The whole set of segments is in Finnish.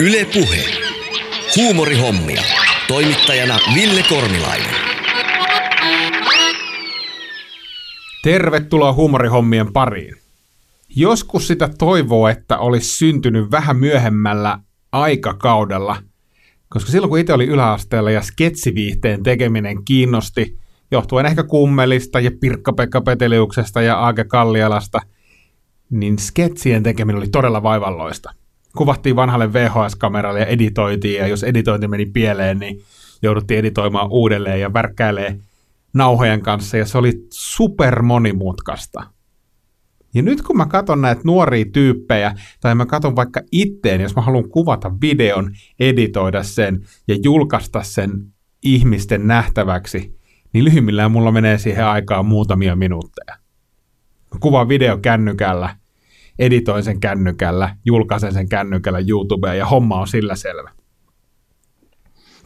Yle Puhe. Huumorihommia. Toimittajana Ville Kornilainen. Tervetuloa huumorihommien pariin. Joskus sitä toivoo, että olisi syntynyt vähän myöhemmällä aikakaudella, koska silloin kun itse oli yläasteella ja sketsiviihteen tekeminen kiinnosti, johtuen ehkä kummelista ja Pirkka-Pekka Peteliuksesta ja Aake Kallialasta, niin sketsien tekeminen oli todella vaivalloista. Kuvattiin vanhalle VHS-kameralle ja editoitiin, ja jos editointi meni pieleen, niin jouduttiin editoimaan uudelleen ja värkkäilee nauhojen kanssa, ja se oli super monimutkaista. Ja nyt kun mä katson näitä nuoria tyyppejä, tai mä katson vaikka itteen, jos mä haluan kuvata videon, editoida sen ja julkaista sen ihmisten nähtäväksi, niin lyhyimmillään mulla menee siihen aikaa muutamia minuutteja. Kuvaan video kännykällä, editoin sen kännykällä, julkaisen sen kännykällä YouTubeen ja homma on sillä selvä.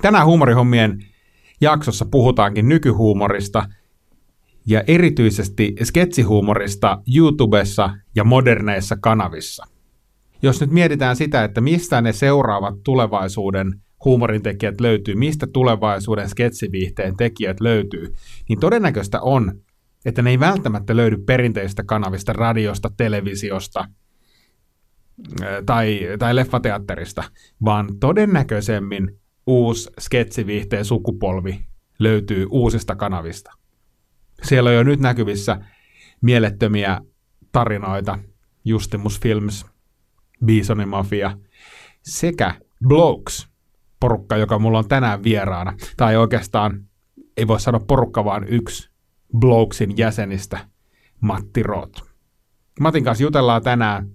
Tänään huumorihommien jaksossa puhutaankin nykyhuumorista ja erityisesti sketsihuumorista YouTubessa ja moderneissa kanavissa. Jos nyt mietitään sitä, että mistä ne seuraavat tulevaisuuden huumorintekijät löytyy, mistä tulevaisuuden sketsiviihteen tekijät löytyy, niin todennäköistä on, että ne ei välttämättä löydy perinteistä kanavista, radiosta, televisiosta tai, tai leffateatterista, vaan todennäköisemmin uusi sketsiviihteen sukupolvi löytyy uusista kanavista. Siellä on jo nyt näkyvissä mielettömiä tarinoita, Justimus Films, Bisonin Mafia sekä Blokes, porukka, joka mulla on tänään vieraana. Tai oikeastaan ei voi sanoa porukka, vaan yksi Blokesin jäsenistä, Matti Roth. Matin kanssa jutellaan tänään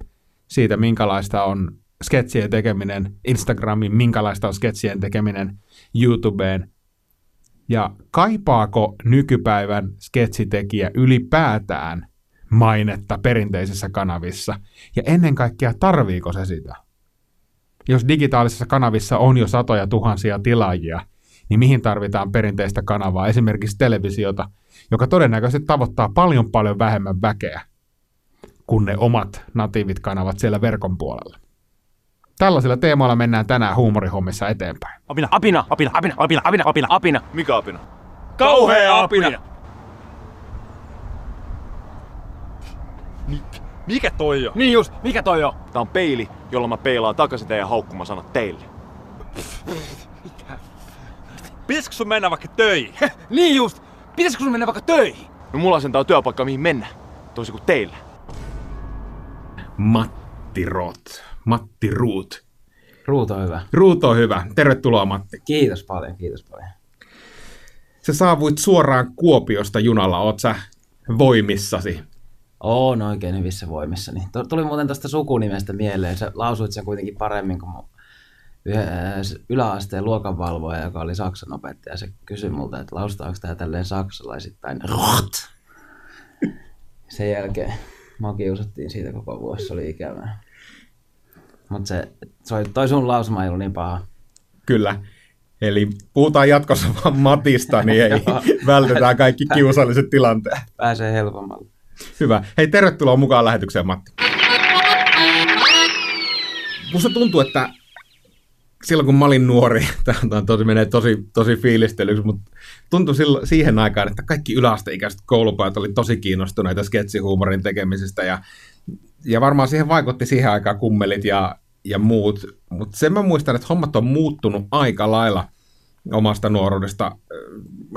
siitä, minkälaista on sketsien tekeminen Instagramiin, minkälaista on sketsien tekeminen YouTubeen, ja kaipaako nykypäivän sketsitekijä ylipäätään mainetta perinteisissä kanavissa, ja ennen kaikkea tarviiko se sitä? Jos digitaalisissa kanavissa on jo satoja tuhansia tilaajia, niin mihin tarvitaan perinteistä kanavaa, esimerkiksi televisiota, joka todennäköisesti tavoittaa paljon paljon vähemmän väkeä kuin ne omat natiivit kanavat siellä verkon puolella. Tällaisilla teemoilla mennään tänään huumorihommissa eteenpäin. Apina, apina, apina, apina, apina, apina, apina, apina. Mikä apina? Kauhea apina. Ni- mikä toi on? Niin just, mikä toi on? Tää on peili, jolla mä peilaan takaisin teidän haukkumasanat teille. Pitäisikö sun mennä vaikka töihin? Niin just, pitäisikö sun mennä vaikka töihin? No mulla sen tää on työpaikka mihin mennä. Toisin kuin teillä. Matti Roth. Matti Ruut. Ruuto on hyvä. Ruut on hyvä. Tervetuloa Matti. Kiitos paljon, kiitos paljon. Sä saavuit suoraan Kuopiosta junalla. Oot sä voimissasi? Oon oikein hyvissä voimissani. Tu- Tuli muuten tästä sukunimestä mieleen. Sä lausuit sen kuitenkin paremmin kuin s- yläasteen luokanvalvoja, joka oli saksan opettaja. Se kysyi multa, että lausutaanko tämä tälleen saksalaisittain. Rot! Sen jälkeen mua kiusattiin siitä koko vuosi, se oli ikävää. Mutta se, toi, toi sun lausuma ei ollut niin paha. Kyllä. Eli puhutaan jatkossa vaan Matista, niin ei vältetään kaikki kiusalliset tilanteet. Pääsee helpommalla. Hyvä. Hei, tervetuloa mukaan lähetykseen, Matti. Musta tuntuu, että silloin kun mä olin nuori, tämä tosi, menee tosi, tosi fiilistelyksi, mutta tuntui silloin, siihen aikaan, että kaikki yläasteikäiset koulupojat oli tosi kiinnostuneita sketsihuumorin tekemisestä ja, ja varmaan siihen vaikutti siihen aikaan kummelit ja, ja muut, mutta sen mä muistan, että hommat on muuttunut aika lailla omasta nuoruudesta.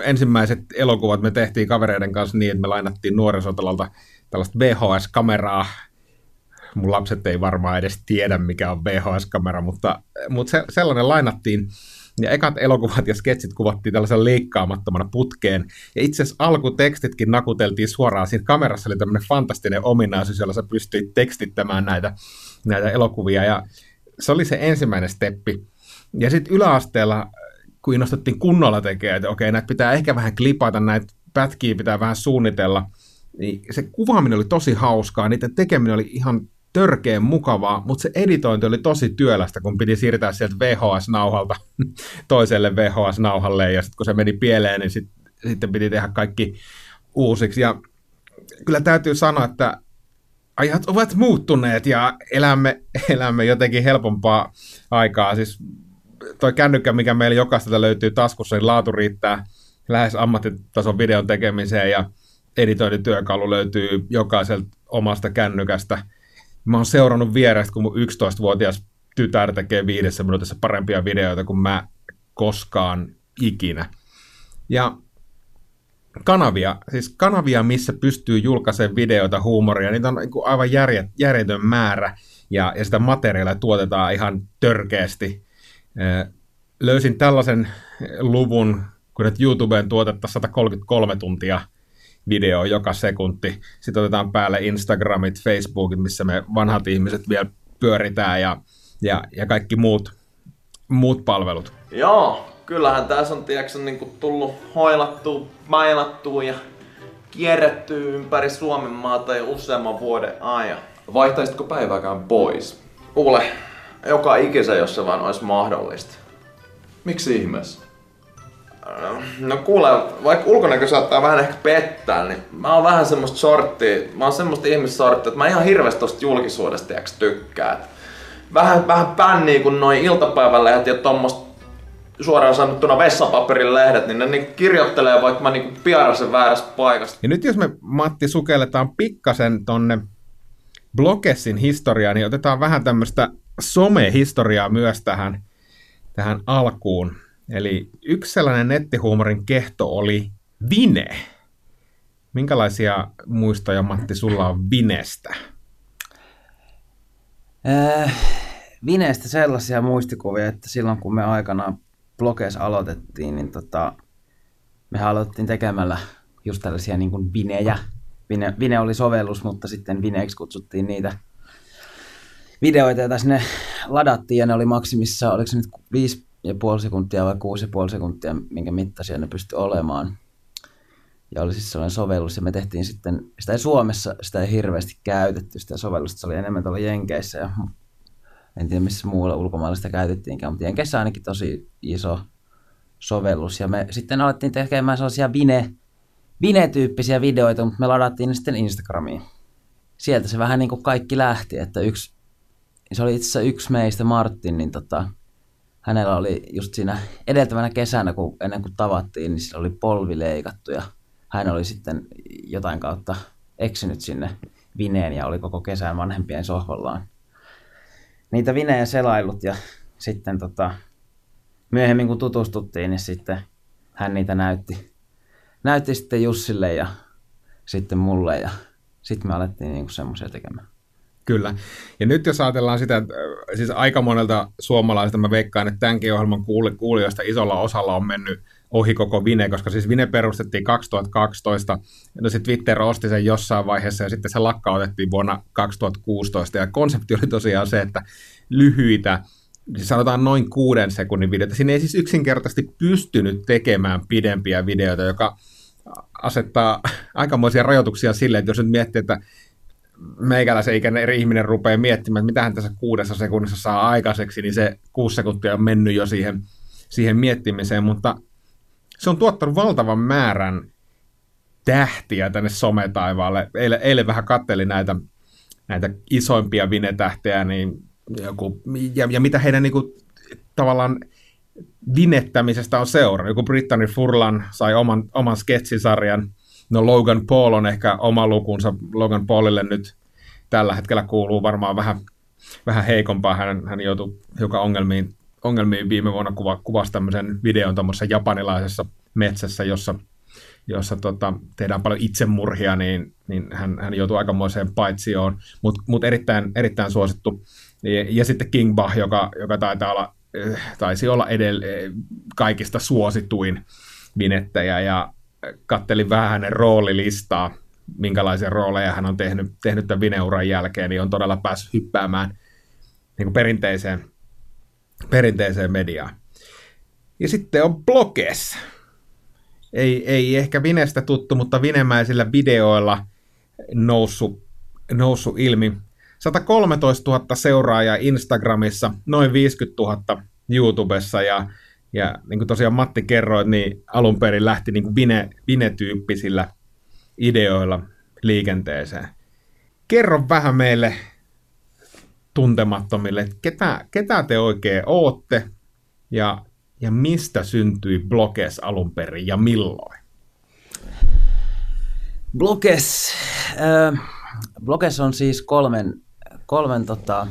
Ensimmäiset elokuvat me tehtiin kavereiden kanssa niin, että me lainattiin nuorisotalolta tällaista VHS-kameraa, mun lapset ei varmaan edes tiedä, mikä on VHS-kamera, mutta, mutta se, sellainen lainattiin. Ja ekat elokuvat ja sketsit kuvattiin tällaisen leikkaamattomana putkeen. Ja itse asiassa alkutekstitkin nakuteltiin suoraan. Siinä kamerassa oli tämmöinen fantastinen ominaisuus, jolla sä pystyit tekstittämään näitä, näitä elokuvia. Ja se oli se ensimmäinen steppi. Ja sitten yläasteella, kun innostuttiin kunnolla tekemään, että okei, näitä pitää ehkä vähän klipata, näitä pätkiä pitää vähän suunnitella, niin se kuvaaminen oli tosi hauskaa, niiden tekeminen oli ihan törkeen mukavaa, mutta se editointi oli tosi työlästä, kun piti siirtää sieltä VHS-nauhalta toiselle VHS-nauhalle, ja sitten kun se meni pieleen, niin sit, sitten piti tehdä kaikki uusiksi. Ja kyllä täytyy sanoa, että ajat ovat muuttuneet ja elämme, elämme jotenkin helpompaa aikaa. Siis toi kännykkä, mikä meillä jokaisesta löytyy taskussa, niin laatu riittää lähes ammattitason videon tekemiseen ja editointityökalu löytyy jokaiselta omasta kännykästä. Mä oon seurannut vierestä, kun mun 11-vuotias tytär tekee viidessä minuutissa parempia videoita kuin mä koskaan ikinä. Ja kanavia, siis kanavia, missä pystyy julkaisemaan videoita, huumoria, niitä on niin aivan järjet, järjetön määrä, ja, ja sitä materiaalia tuotetaan ihan törkeästi. Löysin tällaisen luvun, kun nyt YouTubeen tuotettaisiin 133 tuntia video joka sekunti. Sitten otetaan päälle Instagramit, Facebookit, missä me vanhat ihmiset vielä pyöritään ja, ja, ja kaikki muut, muut palvelut. Joo, kyllähän tässä on tiedätkö, niin kuin tullut hoilattua, mailattua ja kierretty ympäri Suomen maata jo useamman vuoden ajan. Vaihtaisitko päivääkään pois? Kuule, joka ikisen, jos se vaan olisi mahdollista. Miksi ihmeessä? No kuule, vaikka ulkonäkö saattaa vähän ehkä pettää, niin mä oon vähän semmoista sorttia, mä oon semmoista ihmissorttia, että mä ihan hirveästi tosta julkisuudesta tiiäks, tykkää. Et vähän, vähän pänniä kun noin iltapäivälehdet ja tommoista suoraan sanottuna vessapaperin lehdet, niin ne niin kirjoittelee vaikka mä niin piarasen väärästä paikasta. Ja nyt jos me Matti sukelletaan pikkasen tonne Blogessin historiaan, niin otetaan vähän tämmöistä some-historiaa myös tähän, tähän alkuun. Eli yksi sellainen nettihuumorin kehto oli Vine. Minkälaisia muistoja, Matti, sulla on Vinestä? Äh, Vineestä sellaisia muistikuvia, että silloin kun me aikanaan blogeissa aloitettiin, niin tota, me aloitettiin tekemällä just tällaisia niin kuin vinejä. Vine, Vine oli sovellus, mutta sitten Vineeksi kutsuttiin niitä videoita, joita sinne ladattiin, ja ne oli maksimissa, oliko se nyt 5,5 sekuntia vai 6,5 sekuntia, minkä mittaisia ne pystyi olemaan. Ja oli siis sellainen sovellus, ja me tehtiin sitten, sitä ei Suomessa, sitä ei hirveästi käytetty, sitä sovellusta, se oli enemmän tuolla Jenkeissä, ja en tiedä missä muualla ulkomailla sitä käytettiinkään, mutta Jenkeissä ainakin tosi iso sovellus. Ja me sitten alettiin tekemään sellaisia vine, vine-tyyppisiä videoita, mutta me ladattiin ne sitten Instagramiin. Sieltä se vähän niin kuin kaikki lähti, että yksi, se oli itse asiassa yksi meistä, Martin, niin tota, hänellä oli just siinä edeltävänä kesänä, kun ennen kuin tavattiin, niin sillä oli polvi leikattu ja hän oli sitten jotain kautta eksynyt sinne Vineen ja oli koko kesän vanhempien sohvallaan niitä vinejä selailut ja sitten tota, myöhemmin kun tutustuttiin, niin sitten hän niitä näytti, näytti sitten Jussille ja sitten mulle ja sitten me alettiin niinku semmoisia tekemään. Kyllä. Ja nyt jos ajatellaan sitä, että äh, siis aika monelta suomalaiselta mä veikkaan, että tämänkin ohjelman kuulijoista isolla osalla on mennyt ohi koko Vine, koska siis Vine perustettiin 2012, no se Twitter osti sen jossain vaiheessa ja sitten se lakkautettiin vuonna 2016 ja konsepti oli tosiaan se, että lyhyitä, siis sanotaan noin kuuden sekunnin videoita, siinä ei siis yksinkertaisesti pystynyt tekemään pidempiä videoita, joka asettaa aikamoisia rajoituksia sille, että jos nyt miettii, että meikäläisen ikäinen eri ihminen rupeaa miettimään, että mitähän tässä kuudessa sekunnissa saa aikaiseksi, niin se kuusi sekuntia on mennyt jo siihen, siihen miettimiseen, mutta se on tuottanut valtavan määrän tähtiä tänne sometaivaalle. Eilen, eilen vähän kattelin näitä, näitä isoimpia vinetähteä, niin joku, ja, ja mitä heidän niin kuin, tavallaan vinettämisestä on seurannut. Joku Brittany Furlan sai oman, oman sketsisarjan. No Logan Paul on ehkä oma lukunsa. Logan Paulille nyt tällä hetkellä kuuluu varmaan vähän, vähän heikompaa. Hän, hän joutui hiukan ongelmiin ongelmiin viime vuonna kuva, kuvasi tämmöisen videon tuommoisessa japanilaisessa metsässä, jossa, jossa tota, tehdään paljon itsemurhia, niin, niin hän, hän joutuu aikamoiseen paitsioon, mutta mut erittäin, erittäin suosittu. Ja, ja sitten King Bah, joka, joka taitaa olla, äh, taisi olla edellä kaikista suosituin vinettäjä, ja kattelin vähän hänen roolilistaa, minkälaisia rooleja hän on tehnyt, tehnyt tämän vineuran jälkeen, niin on todella päässyt hyppäämään niin kuin perinteiseen perinteiseen mediaan. Ja sitten on bloges. Ei, ei ehkä Vinestä tuttu, mutta vinemäisillä videoilla noussut, noussut ilmi. 113 000 seuraajaa Instagramissa, noin 50 000 YouTubessa ja, ja niin kuin tosiaan Matti kerroit, niin alun perin lähti niin kuin Vine, Vine-tyyppisillä ideoilla. liikenteeseen. Kerro vähän meille tuntemattomille, että ketä, ketä te oikein ootte ja, ja mistä syntyi Blokes alun perin ja milloin? Blokes. Äh, Blokes on siis kolmen, kolmen, tota,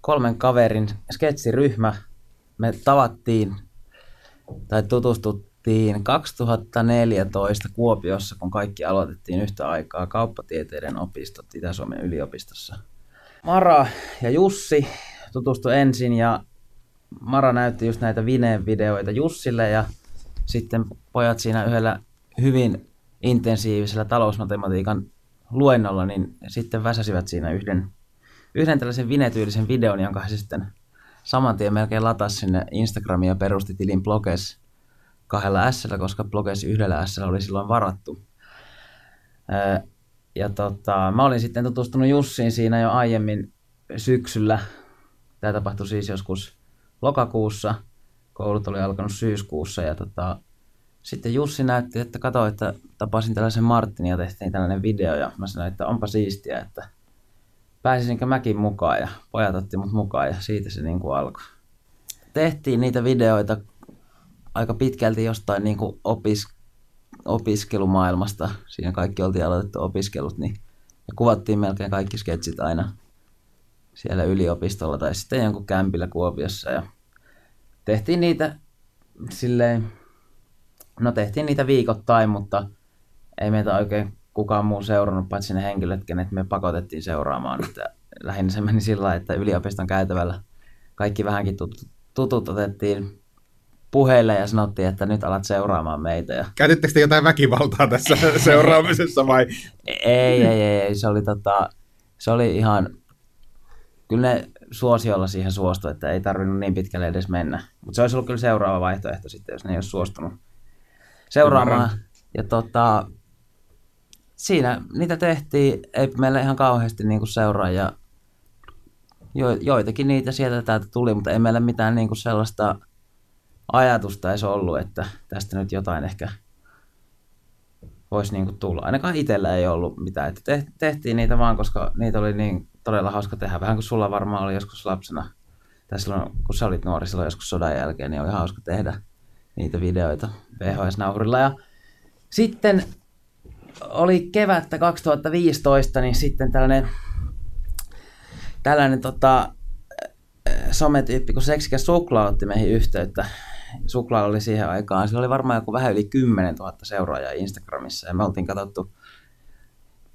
kolmen kaverin sketsiryhmä. Me tavattiin tai tutustuttiin 2014 Kuopiossa, kun kaikki aloitettiin yhtä aikaa kauppatieteiden opistot Itä-Suomen yliopistossa. Mara ja Jussi tutustu ensin ja Mara näytti just näitä Vineen videoita Jussille ja sitten pojat siinä yhdellä hyvin intensiivisellä talousmatematiikan luennolla, niin sitten väsäsivät siinä yhden, yhden tällaisen vinetyylisen videon, jonka he sitten saman tien melkein latasi sinne Instagramiin ja perusti tilin Bloges kahdella S, koska Bloges yhdellä S oli silloin varattu. Ja tota, mä olin sitten tutustunut Jussiin siinä jo aiemmin syksyllä. Tämä tapahtui siis joskus lokakuussa. Koulut oli alkanut syyskuussa ja tota, sitten Jussi näytti, että kato, että tapasin tällaisen Martinin ja tehtiin tällainen video ja mä sanoin, että onpa siistiä, että pääsisinkö mäkin mukaan ja pojat otti mut mukaan ja siitä se niin kuin alkoi. Tehtiin niitä videoita aika pitkälti jostain niin kuin opis, opiskelumaailmasta. Siinä kaikki oltiin aloitettu opiskelut, niin ja kuvattiin melkein kaikki sketsit aina siellä yliopistolla tai sitten jonkun kämpillä Kuopiossa. Ja tehtiin niitä silleen, no tehtiin niitä viikoittain, mutta ei meitä oikein kukaan muu seurannut, paitsi ne henkilöt, kenet me pakotettiin seuraamaan. Että lähinnä se meni sillä että yliopiston käytävällä kaikki vähänkin tutut, tutut otettiin puheille ja sanottiin, että nyt alat seuraamaan meitä. Ja... Käytittekö te jotain väkivaltaa tässä seuraamisessa vai? Ei, ei, ei, ei. Se oli, tota, se oli ihan, kyllä ne suosiolla siihen suostu, että ei tarvinnut niin pitkälle edes mennä. Mutta se olisi ollut kyllä seuraava vaihtoehto sitten, jos ne ei olisi suostunut seuraamaan. Ja tota, siinä niitä tehtiin, ei meillä ihan kauheasti niinku seuraajia. Jo, joitakin niitä sieltä täältä tuli, mutta ei meillä mitään niinku sellaista ajatusta edes ollut, että tästä nyt jotain ehkä voisi niinku tulla. Ainakaan itsellä ei ollut mitään. Että tehtiin niitä vaan, koska niitä oli niin todella hauska tehdä. Vähän kuin sulla varmaan oli joskus lapsena, tai silloin kun sä olit nuori silloin joskus sodan jälkeen, niin oli hauska tehdä niitä videoita VHS-nauhurilla. Ja sitten oli kevättä 2015, niin sitten tällainen, tällainen tota, sometyyppi kuin Seksikäs Suklaa otti meihin yhteyttä. Suklaa oli siihen aikaan, sillä oli varmaan joku vähän yli 10 000 seuraajaa Instagramissa ja me oltiin katsottu,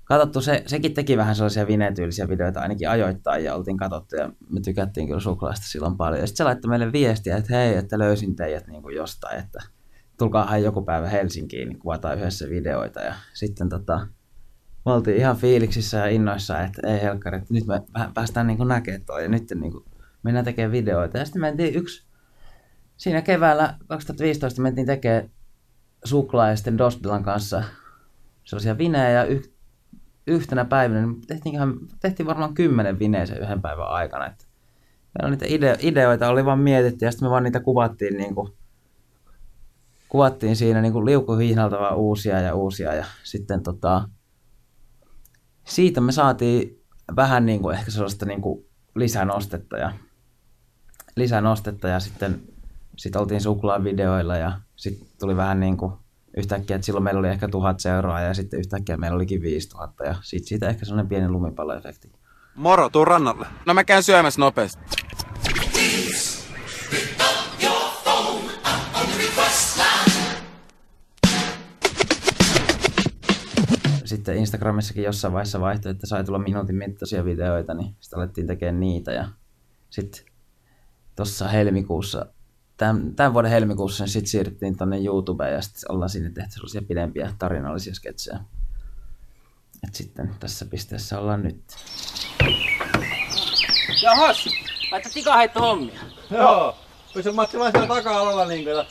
katsottu se, sekin teki vähän sellaisia vinetyylisiä videoita ainakin ajoittain ja oltiin katsottu ja me tykättiin kyllä Suklaasta silloin paljon. Ja sitten se laittoi meille viestiä, että hei, että löysin teidät niin kuin jostain, että tulkaahan joku päivä Helsinkiin, niin kuvataan yhdessä videoita. Ja sitten tota, me oltiin ihan fiiliksissä ja innoissa, että ei helkkari, että nyt me päästään niin näkemään toi ja nyt niin kuin mennään tekemään videoita. Ja sitten mentiin yksi, siinä keväällä 2015 mentiin tekemään suklaa ja sitten Dosbilan kanssa sellaisia vinejä ja yh, yhtenä päivänä niin tehtiin, tehtiin varmaan kymmenen vineä sen yhden päivän aikana. Että meillä niitä ide, ideoita oli vaan mietitty ja sitten me vaan niitä kuvattiin niin kuin kuvattiin siinä niin liukuhihnalta vaan uusia ja uusia ja sitten tota, siitä me saatiin vähän niin kuin ehkä sellaista niin kuin lisänostetta ja lisänostetta ja sitten sit oltiin suklaavideoilla ja sitten tuli vähän niin kuin yhtäkkiä, että silloin meillä oli ehkä tuhat seuraa ja sitten yhtäkkiä meillä olikin 5000 ja sitten siitä ehkä sellainen pieni lumipalloefekti. Moro, tuu rannalle. No mä käyn syömässä nopeasti. Sitten Instagramissakin jossain vaiheessa vaihtoi, että sai tulla minuutin mittaisia videoita, niin sitten alettiin tekemään niitä. Ja sitten tuossa helmikuussa, tämän, tämän vuoden helmikuussa, niin sitten siirryttiin tuonne YouTubeen ja sitten ollaan sinne tehty sellaisia pidempiä tarinallisia sketsejä. Et sitten tässä pisteessä ollaan nyt. Jahas, laita tikaheitto hommia. Joo, pysy Matti vaan siellä taka-alalla niin kuin,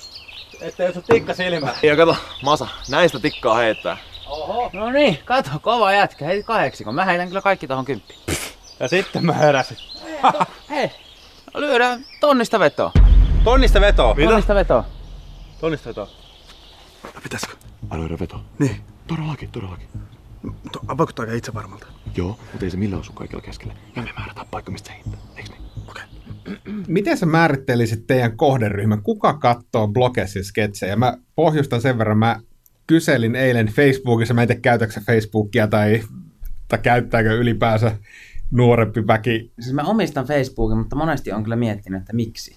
ettei jos tikka silmää. Ja kato, Masa, näistä tikkaa heittää. Oho. No niin, kato, kova jätkä. Hei kahdeksi, kun mä heitän kyllä kaikki tuohon kymppiin. Ja sitten mä heräsin. Hei, lyödään tonnista vetoa. Tonnista vetoa. Tonnista vetoa. Tonnista vetoa. Pitäisikö? Mä löydän veto. Niin. Todellakin, todellakin. To, vaikuttaa aika itsevarmalta. Joo, mutta ei se millään osu kaikilla keskellä. Ja me määrätään paikka, mistä se hittää. Eiks niin? Okei. Miten sä määrittelisit teidän kohderyhmän? Kuka katsoo Blogessin sketsejä? Mä pohjustan sen verran, mä kyselin eilen Facebookissa, mä en tiedä käytätkö Facebookia tai, tai käyttääkö ylipäänsä nuorempi väki. Siis mä omistan Facebookin, mutta monesti on kyllä miettinyt, että miksi.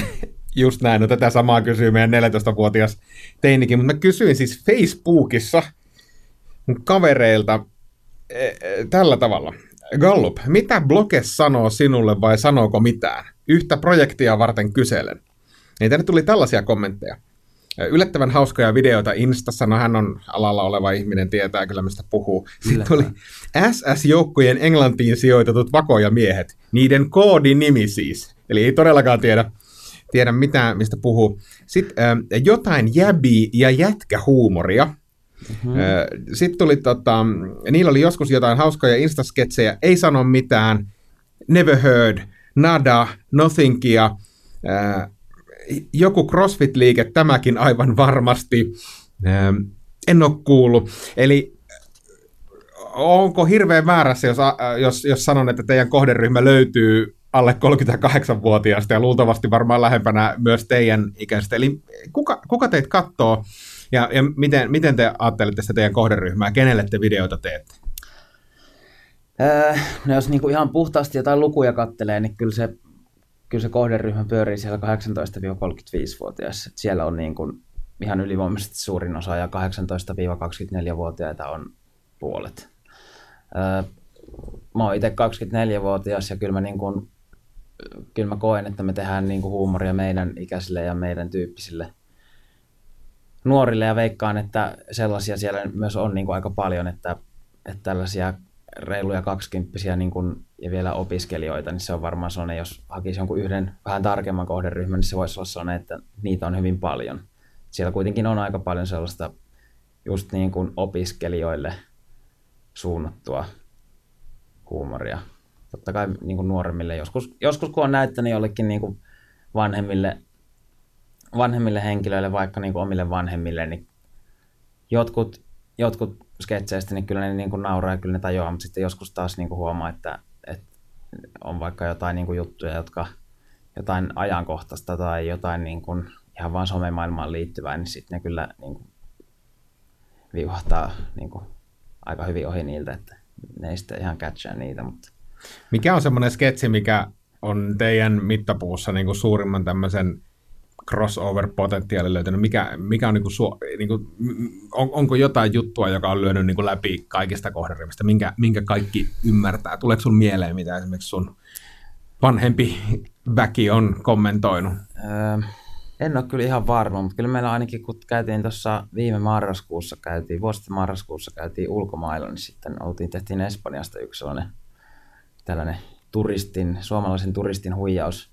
Just näin, no tätä samaa kysyy meidän 14-vuotias teinikin, mutta mä kysyin siis Facebookissa mun kavereilta e, e, tällä tavalla. Gallup, mitä bloge sanoo sinulle vai sanooko mitään? Yhtä projektia varten kyselen. Niin tänne tuli tällaisia kommentteja. Yllättävän hauskoja videoita Instassa, no hän on alalla oleva ihminen, tietää kyllä mistä puhuu. Sitten tuli SS-joukkojen Englantiin sijoitetut vakojamiehet, niiden koodinimi siis. Eli ei todellakaan tiedä, tiedä mitään, mistä puhuu. Sitten äh, jotain jäbi- ja jätkähuumoria. Mm-hmm. Sitten tuli, tota, niillä oli joskus jotain hauskoja instasketsejä, ei sano mitään, never heard, nada, nothingia, äh, joku CrossFit-liike, tämäkin aivan varmasti, äh, en ole kuullut. Eli onko hirveän väärässä, jos, jos, jos sanon, että teidän kohderyhmä löytyy alle 38-vuotiaasta ja luultavasti varmaan lähempänä myös teidän ikäistä. Eli kuka, kuka teitä katsoo ja, ja miten, miten te ajattelette sitä teidän kohderyhmää? Kenelle te videoita teette? Öö, no jos niinku ihan puhtaasti jotain lukuja kattelee, niin kyllä se, kyllä se kohderyhmä pyörii siellä 18-35-vuotiaissa. Siellä on niinku ihan ylivoimaisesti suurin osa ja 18-24-vuotiaita on puolet. Mä oon itse 24-vuotias ja kyllä mä, niin kuin, kyllä mä koen, että me tehdään niin kuin huumoria meidän ikäisille ja meidän tyyppisille nuorille ja veikkaan, että sellaisia siellä myös on niin kuin aika paljon, että, että tällaisia reiluja kaksikymppisiä niin kuin, ja vielä opiskelijoita, niin se on varmaan sellainen, jos hakisi jonkun yhden vähän tarkemman kohderyhmän, niin se voisi olla sellainen, että niitä on hyvin paljon. Siellä kuitenkin on aika paljon sellaista just niin kuin opiskelijoille suunnattua huumoria. Totta kai niin kuin nuoremmille joskus, joskus kun on näyttänyt jollekin niin kuin vanhemmille, vanhemmille henkilöille, vaikka niin kuin omille vanhemmille, niin jotkut, jotkut sketseistä, niin kyllä ne niin kuin nauraa ja kyllä ne tajuaa, mutta sitten joskus taas niin kuin huomaa, että, että on vaikka jotain niin kuin juttuja, jotka jotain ajankohtaista tai jotain niin kuin ihan vaan somemaailmaan liittyvää, niin sitten ne kyllä niin kuin viuhtaa niin kuin aika hyvin ohi niiltä, että ne ei sitten ihan catchaa niitä. Mutta... Mikä on semmoinen sketsi, mikä on teidän mittapuussa niin kuin suurimman tämmöisen crossover-potentiaalin löytänyt? Mikä, mikä on, niin kuin, su, niin kuin, on, onko jotain juttua, joka on lyönyt niin kuin läpi kaikista kohderyhmistä, minkä, minkä kaikki ymmärtää? Tuleeko sun mieleen, mitä esimerkiksi sun vanhempi väki on kommentoinut? Öö, en ole kyllä ihan varma, mutta kyllä meillä ainakin, kun käytiin tuossa viime marraskuussa, käytiin, vuosi marraskuussa käytiin ulkomailla, niin sitten oltiin, tehtiin Espanjasta yksi sellainen tällainen turistin, suomalaisen turistin huijaus,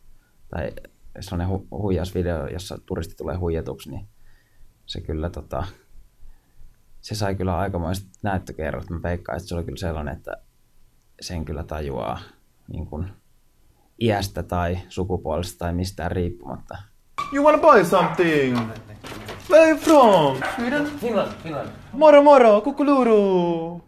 tai sellainen hu- huijausvideo, jossa turisti tulee huijatuksi, niin se kyllä tota, se sai kyllä aikamoiset näyttökerrot. Mä peikkaan, että se oli kyllä sellainen, että sen kyllä tajuaa niin kuin iästä tai sukupuolesta tai mistään riippumatta. You wanna buy something? Where are you from? Sweden? Finland, Finland. Moro moro, kukuluru!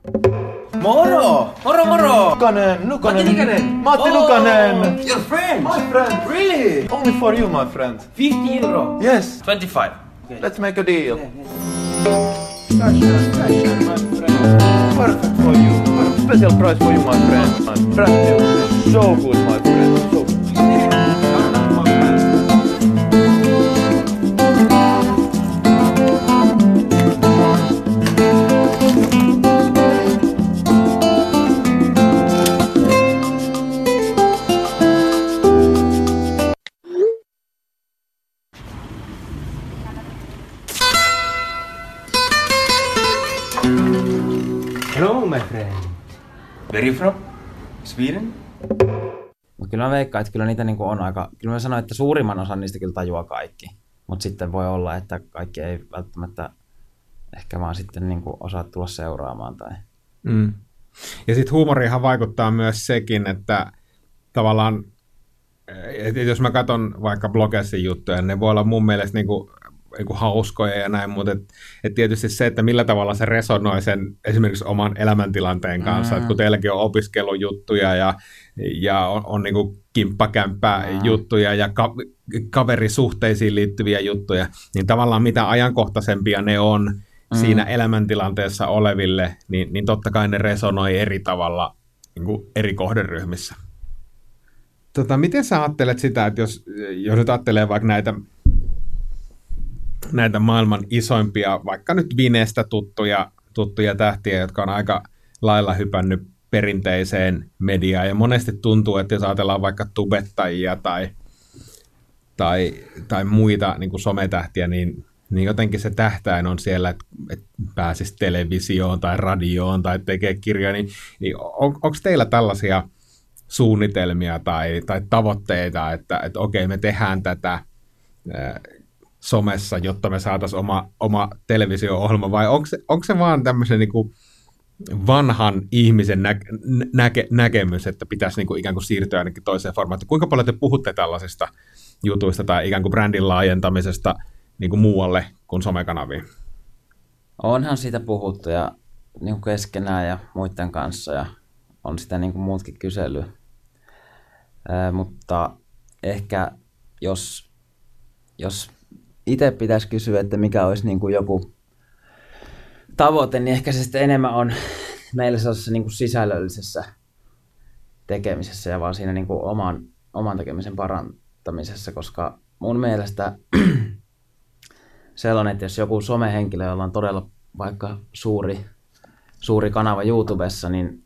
Moro! Moro moro! Nukanen, Nukanen. Matti Nikanen. Matti Oh, Nukanen! Your friend! My friend! Really? Only for you, my friend. 50 euro. Yes, 25. let's make a deal. Fashion, fashion, my friend. Perfect for you. Special price for you, my friend. Brand new. So good, my friend. You from? Sweden? Mutta kyllä mä veikkaan, että kyllä niitä niinku on aika, kyllä mä sanoin, että suurimman osan niistä kyllä tajuaa kaikki. Mutta sitten voi olla, että kaikki ei välttämättä ehkä vaan sitten niinku osaa tulla seuraamaan. Tai... Mm. Ja sitten huumoriinhan vaikuttaa myös sekin, että tavallaan, että jos mä katson vaikka blogessin juttuja, ne voi olla mun mielestä niinku niin kuin hauskoja ja näin, mutta et, et tietysti se, että millä tavalla se resonoi sen esimerkiksi oman elämäntilanteen kanssa, mm. että kun teilläkin on opiskelujuttuja ja, ja on, on niin kuin kimppakämppää mm. juttuja ja ka, kaverisuhteisiin liittyviä juttuja, niin tavallaan mitä ajankohtaisempia ne on mm. siinä elämäntilanteessa oleville, niin, niin totta kai ne resonoi eri tavalla niin kuin eri kohderyhmissä. Tota, miten sä ajattelet sitä, että jos, jos nyt ajattelee vaikka näitä, näitä maailman isoimpia, vaikka nyt Vinestä tuttuja, tuttuja tähtiä, jotka on aika lailla hypännyt perinteiseen mediaan, ja monesti tuntuu, että jos ajatellaan vaikka tubettajia tai, tai, tai muita niin kuin sometähtiä, niin, niin jotenkin se tähtäin on siellä, että, että pääsisi televisioon tai radioon tai tekee kirjoja, niin, niin on, onko teillä tällaisia – suunnitelmia tai, tai tavoitteita, että, että okei, me tehdään tätä somessa, jotta me saataisiin oma, oma televisio-ohjelma, vai onko se, onko se vaan tämmöisen niin vanhan ihmisen nä, näke, näkemys, että pitäisi niin kuin ikään kuin siirtyä ainakin toiseen formaattiin? Kuinka paljon te puhutte tällaisista jutuista tai ikään kuin brändin laajentamisesta niin kuin muualle kuin somekanaviin? Onhan siitä puhuttu ja niin kuin keskenään ja muiden kanssa ja on sitä niin kuin muutkin kysely. Ää, mutta ehkä jos, jos itse pitäisi kysyä, että mikä olisi niin kuin joku tavoite, niin ehkä se sitten enemmän on meillä sellaisessa niin kuin sisällöllisessä tekemisessä ja vaan siinä niin kuin oman, oman tekemisen parantamisessa, koska mun mielestä sellainen, että jos joku somehenkilö, jolla on todella vaikka suuri, suuri kanava YouTubessa, niin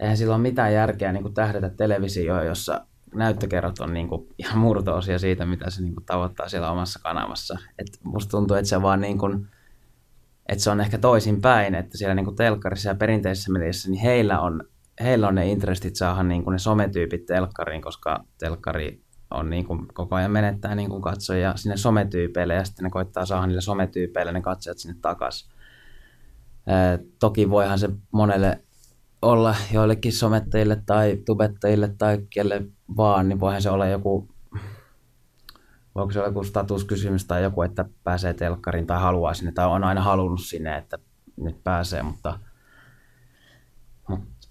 eihän sillä ole mitään järkeä niin kuin tähdätä televisioon, jossa näyttökerrot on niin kuin ihan murtoosia siitä, mitä se niin kuin tavoittaa siellä omassa kanavassa. Et musta tuntuu, että se vaan niin kuin, että se on ehkä toisin päin, että siellä niin kuin telkkarissa ja perinteisessä mediassa, niin heillä on, heillä on ne intressit saada niin kuin ne sometyypit telkkariin, koska telkkari on niin kuin, koko ajan menettää niin kuin katsoja sinne sometyypeille ja sitten ne koittaa saada niille sometyypeille ne katsojat sinne takaisin. Toki voihan se monelle olla joillekin somettajille tai tubettajille tai kelle vaan, niin voihan se olla joku, voiko se olla joku statuskysymys tai joku, että pääsee telkkariin tai haluaa sinne tai on aina halunnut sinne, että nyt pääsee, mutta, mutta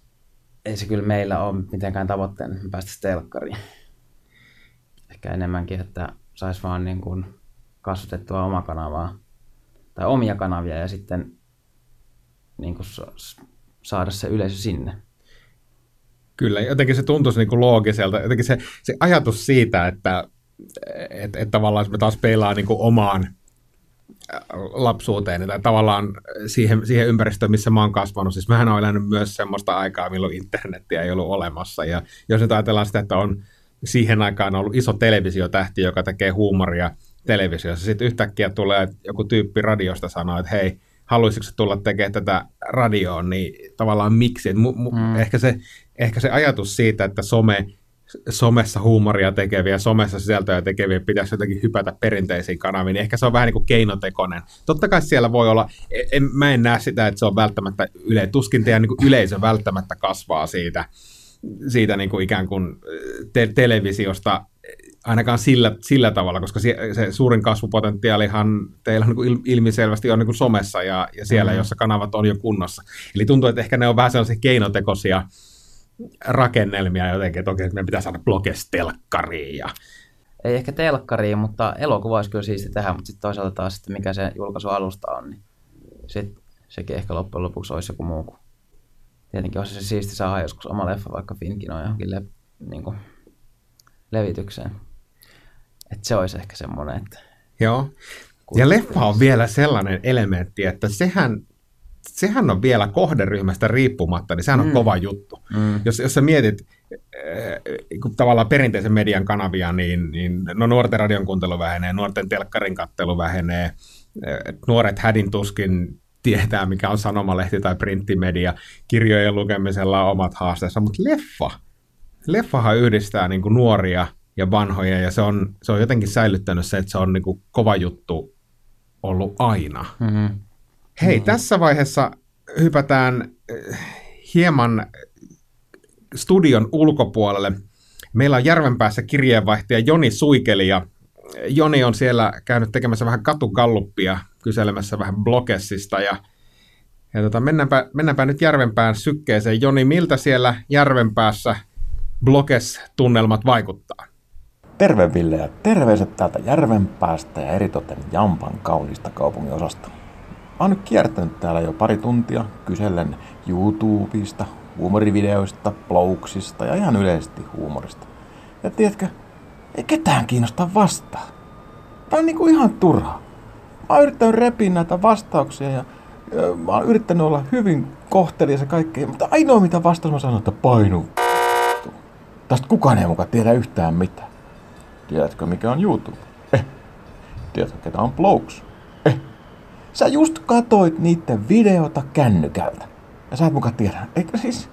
ei se kyllä meillä ole mitenkään tavoitteena, että päästä telkkariin. Ehkä enemmänkin, että saisi vaan niin kuin kasvatettua oma kanavaa tai omia kanavia ja sitten niin kuin saada se yleisö sinne. Kyllä, jotenkin se tuntuisi niin kuin loogiselta. Jotenkin se, se ajatus siitä, että et, et tavallaan me taas peilaa niin kuin omaan äh, lapsuuteen tai tavallaan siihen, siihen ympäristöön, missä mä oon kasvanut. Siis mähän olen elänyt myös semmoista aikaa, milloin internettiä ei ollut olemassa. Ja jos nyt ajatellaan sitä, että on siihen aikaan ollut iso televisiotähti, joka tekee huumoria televisiossa, sitten yhtäkkiä tulee joku tyyppi radiosta sanoo, että hei, haluaisitko tulla tekemään tätä radioon, niin tavallaan miksi. Mu, mu, mm. ehkä, se, ehkä se ajatus siitä, että some, somessa huumoria tekeviä, somessa sisältöjä tekeviä pitäisi jotenkin hypätä perinteisiin kanaviin, niin ehkä se on vähän niin kuin keinotekoinen. Totta kai siellä voi olla, en, mä en näe sitä, että se on välttämättä yle, tuskin teidän niin yleisö välttämättä kasvaa siitä, siitä niin kuin ikään kuin te- televisiosta ainakaan sillä, sillä tavalla, koska se, se suurin kasvupotentiaalihan teillä on niin ilmiselvästi on niin kuin somessa ja, ja siellä, mm. jossa kanavat on jo kunnossa. Eli tuntuu, että ehkä ne on vähän sellaisia keinotekoisia rakennelmia jotenkin, että okei, että meidän pitää saada bloges telkkariin. Ja... Ei ehkä telkkariin, mutta elokuva olisi kyllä siisti tehdä, mutta sitten toisaalta taas, että mikä se julkaisualusta on, niin sit sekin ehkä loppujen lopuksi olisi joku muu kuin. Tietenkin olisi se siisti saada joskus oma leffa vaikka Finkinoon johonkin le- niin kuin levitykseen. Että se olisi ehkä semmoinen, että... Joo. Ja leffa on vielä sellainen elementti, että sehän, sehän on vielä kohderyhmästä riippumatta, niin sehän on mm. kova juttu. Mm. Jos, jos sä mietit äh, tavallaan perinteisen median kanavia, niin, niin no nuorten radion kuuntelu vähenee, nuorten telkkarin kattelu vähenee, äh, nuoret hädin tuskin tietää, mikä on sanomalehti tai printtimedia, kirjojen lukemisella on omat haasteensa, mutta leffa, leffahan yhdistää niin kuin nuoria – ja vanhoja, ja se on, se on jotenkin säilyttänyt se, että se on niin kuin kova juttu ollut aina. Mm-hmm. Hei, mm-hmm. tässä vaiheessa hypätään eh, hieman studion ulkopuolelle. Meillä on Järvenpäässä kirjeenvaihtaja Joni Suikeli, ja Joni on siellä käynyt tekemässä vähän katukalluppia, kyselemässä vähän blogessista ja, ja tota, mennäänpä, mennäänpä nyt Järvenpään sykkeeseen. Joni, miltä siellä Järvenpäässä bloges-tunnelmat vaikuttaa? Terve Ville ja terveiset täältä Järvenpäästä ja eritoten Jampan kauniista kaupungin osasta. Mä oon nyt kiertänyt täällä jo pari tuntia kysellen YouTubesta, huumorivideoista, blogsista ja ihan yleisesti huumorista. Ja tiedätkö, ei ketään kiinnosta vastaa. Tää on niinku ihan turhaa. Mä oon yrittänyt repiä näitä vastauksia ja, ja mä oon yrittänyt olla hyvin kohtelias ja kaikkea, mutta ainoa mitä vastaus mä sanon, että painu. Tästä kukaan ei mukaan tiedä yhtään mitään. Tiedätkö mikä on YouTube? Eh. Tiedätkö ketä on Blogs? Eh. Sä just katoit niiden videota kännykältä. Ja sä et mukaan tiedä. Eikö siis...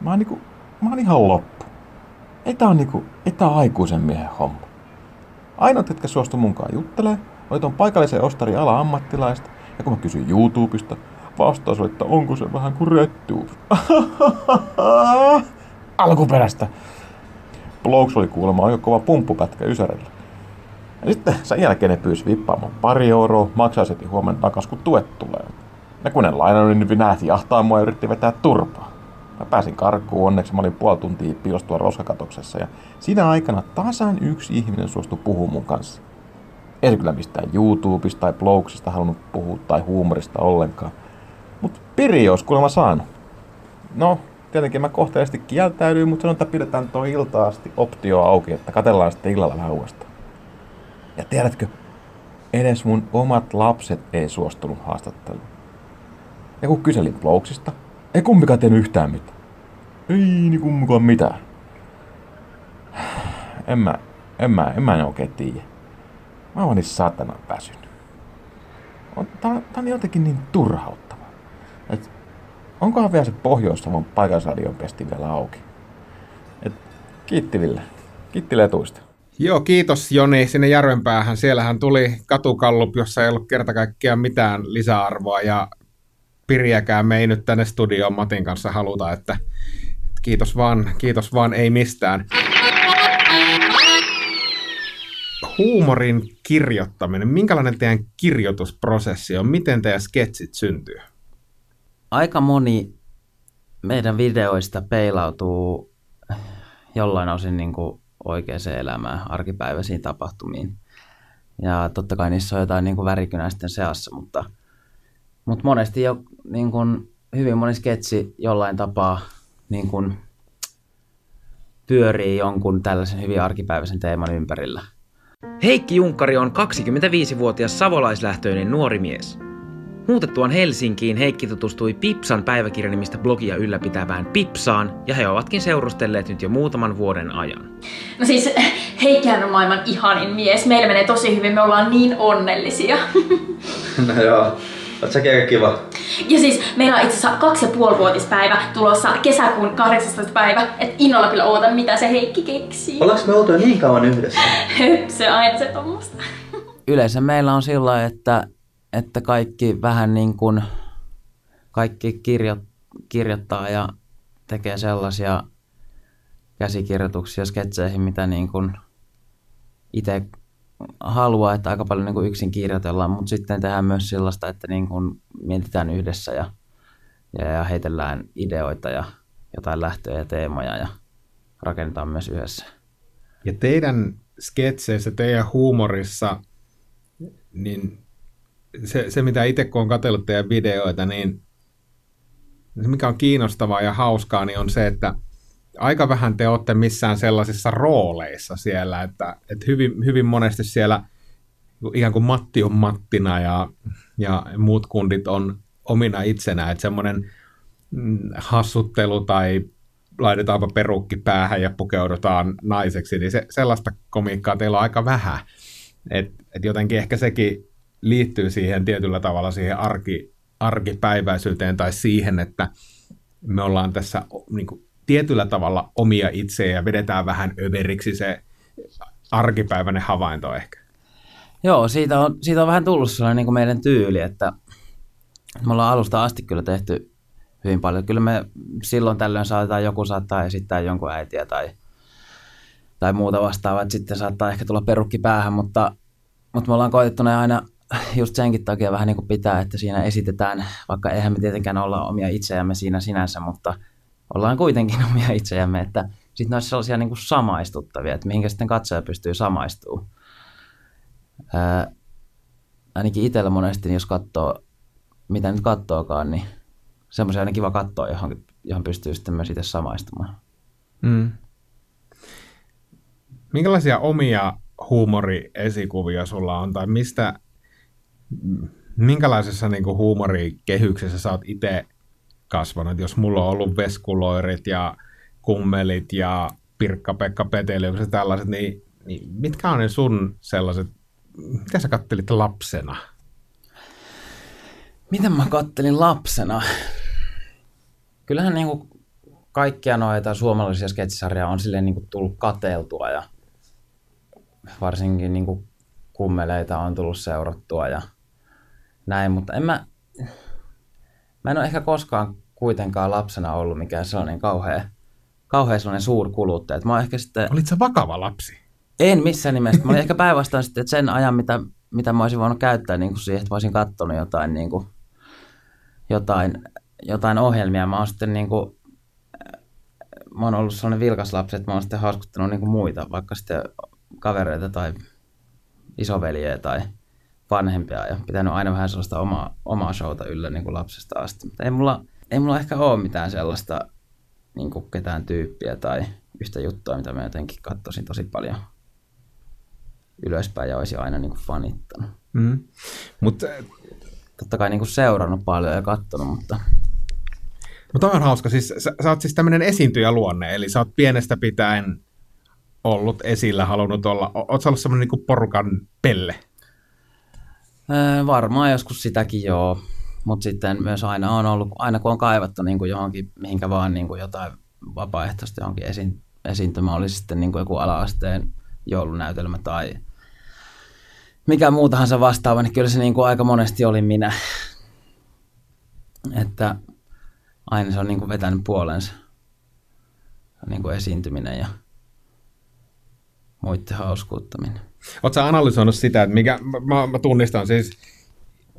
Mä oon niinku... Mä oon ihan loppu. Ei tää on niinku... Ei tää aikuisen miehen homma. Ainoat, jotka suostu munkaan juttelee, oli ton paikallisen ostari ala ammattilaista. Ja kun mä kysyin YouTubesta, vastaus oli, että onko se vähän kuin RedTube. Alkuperäistä. Blogs oli kuulemma aika kova pumppupätkä Ysärillä. Ja sitten sen jälkeen ne pyysi vippaamaan pari euroa, maksaa heti huomenna takas, kun tuet tulee. Ja kun en lainannut, niin nähti jahtaa mua ja yritti vetää turpaa. Mä pääsin karkuun, onneksi mä olin puoli tuntia piilostua roskakatoksessa ja siinä aikana tasan yksi ihminen suostui puhumaan mun kanssa. Ei kyllä mistään YouTubesta tai blogsista halunnut puhua tai huumorista ollenkaan. Mut Piri olisi kuulemma saanut. No, tietenkin mä kohteellisesti kieltäydyin, mutta sanon, että pidetään tuo ilta asti optio auki, että katellaan sitten illalla vähän uudestaan. Ja tiedätkö, edes mun omat lapset ei suostunut haastatteluun. Ja kun kyselin blogsista, ei kumpikaan tehnyt yhtään mitään. Ei niin kumpikaan mitään. En mä, en mä, en mä en oikein tiedä. Mä oon niin saatana väsynyt. On, tää, tää on jotenkin niin turhauttavaa. Et onkohan vielä se Pohjois-Savon paikallisradion pesti vielä auki? Et, kiitti Ville. Kiitti letuista. Joo, kiitos Joni sinne Järvenpäähän. Siellähän tuli katukallup, jossa ei ollut kerta kaikkiaan mitään lisäarvoa ja piriäkään me ei nyt tänne studioon Matin kanssa haluta, että kiitos vaan, kiitos vaan, ei mistään. Huumorin kirjoittaminen, minkälainen teidän kirjoitusprosessi on? Miten teidän sketsit syntyy? Aika moni meidän videoista peilautuu jollain osin niin kuin oikeaan elämään, arkipäiväisiin tapahtumiin. Ja totta kai niissä on jotain niin kuin värikynäisten seassa, mutta, mutta monesti jo niin kuin, hyvin moni sketsi jollain tapaa niin kuin, pyörii jonkun tällaisen hyvin arkipäiväisen teeman ympärillä. Heikki Junkkari on 25-vuotias savolaislähtöinen nuori mies. Muutettuaan Helsinkiin Heikki tutustui Pipsan päiväkirjanimistä blogia ylläpitävään Pipsaan, ja he ovatkin seurustelleet nyt jo muutaman vuoden ajan. No siis Heikkihän on maailman ihanin mies. Meillä menee tosi hyvin, me ollaan niin onnellisia. No joo, oot säkin aika kiva. Ja siis meillä on itse asiassa kaksi ja puoli vuotispäivä tulossa kesäkuun 18. päivä. Et innolla kyllä ootan, mitä se Heikki keksii. Ollaanko me oltu jo niin kauan yhdessä? se aina se tommosta. Yleensä meillä on sillä että, että kaikki vähän niin kuin, kaikki kirjo, kirjoittaa ja tekee sellaisia käsikirjoituksia sketseihin, mitä niin kuin itse haluaa, että aika paljon niin kuin yksin kirjoitellaan, mutta sitten tehdään myös sellaista, että niin kuin mietitään yhdessä ja, ja, ja heitellään ideoita ja jotain lähtöjä ja teemoja ja rakennetaan myös yhdessä. Ja teidän sketseissä, teidän huumorissa, niin se, se mitä itse kun on katsellut teidän videoita, niin se mikä on kiinnostavaa ja hauskaa, niin on se, että aika vähän te olette missään sellaisissa rooleissa siellä, että, että hyvin, hyvin monesti siellä ikään kuin Matti on Mattina ja, ja muut kundit on omina itsenään, että semmoinen mm, hassuttelu tai laitetaanpa perukki päähän ja pukeudutaan naiseksi, niin se, sellaista komiikkaa teillä on aika vähän. Et, et jotenkin ehkä sekin liittyy siihen tietyllä tavalla siihen arki, arkipäiväisyyteen tai siihen, että me ollaan tässä niin kuin, tietyllä tavalla omia itseä ja vedetään vähän överiksi se arkipäiväinen havainto ehkä. Joo, siitä on, siitä on vähän tullut sellainen niin kuin meidän tyyli, että me ollaan alusta asti kyllä tehty hyvin paljon. Kyllä me silloin tällöin saatetaan, joku saattaa esittää jonkun äitiä tai, tai muuta vastaavaa, että sitten saattaa ehkä tulla perukki päähän, mutta, mutta me ollaan koetettu ne aina just senkin takia vähän niin kuin pitää, että siinä esitetään, vaikka eihän me tietenkään olla omia itseämme siinä sinänsä, mutta ollaan kuitenkin omia itseämme, että sitten ne olisi sellaisia niin kuin samaistuttavia, että mihinkä sitten katsoja pystyy samaistumaan. Ää, ainakin itsellä monesti, niin jos katsoo, mitä nyt katsookaan, niin semmoisia aina kiva katsoa, johon, johon pystyy sitten myös itse samaistumaan. Mm. Minkälaisia omia huumoriesikuvia sulla on, tai mistä, minkälaisessa niin kuin huumorikehyksessä sä oot itse kasvanut? Jos mulla on ollut veskuloirit ja kummelit ja Pirkka-Pekka Peteliukset tällaiset, niin, niin mitkä on ne sun sellaiset, mitä sä kattelit lapsena? Miten mä kattelin lapsena? Kyllähän niin kuin kaikkia noita suomalaisia sketsisarjoja on silleen niin kuin tullut kateeltua ja varsinkin niin kuin kummeleita on tullut seurattua ja näin, mutta en mä, mä en ole ehkä koskaan kuitenkaan lapsena ollut mikään sellainen kauhea, kauhean sellainen suurkuluttaja. Mä ehkä sitten... Olit sä vakava lapsi? En missään nimessä. Mä olin ehkä päinvastoin sitten, että sen ajan, mitä, mitä mä olisin voinut käyttää niin kuin siihen, että mä olisin katsonut jotain, niin kuin, jotain, jotain ohjelmia. Mä oon sitten niin kuin, mä oon ollut sellainen vilkas lapsi, että mä oon sitten hauskuttanut niin kuin muita, vaikka sitten kavereita tai isoveliä tai vanhempia ja pitänyt aina vähän sellaista omaa, omaa showta yllä niin kuin lapsesta asti. Mutta ei mulla, ei mulla ehkä ole mitään sellaista niin kuin ketään tyyppiä tai yhtä juttua, mitä mä jotenkin katsoisin tosi paljon ylöspäin ja olisi aina niin kuin fanittanut. Mm. Mutta Totta kai niin kuin seurannut paljon ja katsonut, mutta... Mutta on hauska. Siis, sä, sä oot siis tämmöinen esiintyjäluonne, eli sä oot pienestä pitäen ollut esillä, halunnut olla. Oot sä ollut semmoinen niin porukan pelle? Öö, varmaan joskus sitäkin joo, mutta sitten myös aina on ollut, aina kun on kaivattu niin kuin johonkin, mihinkä vaan niin kuin jotain vapaaehtoista johonkin esiin, esiintymä, oli sitten niin kuin joku ala-asteen joulunäytelmä tai mikä muu tahansa vastaava, niin kyllä se niin kuin aika monesti oli minä. Että aina se on niin kuin vetänyt puolensa niin kuin esiintyminen ja muiden hauskuuttaminen. Oletko analysoinut sitä, että mikä, mä, mä tunnistan siis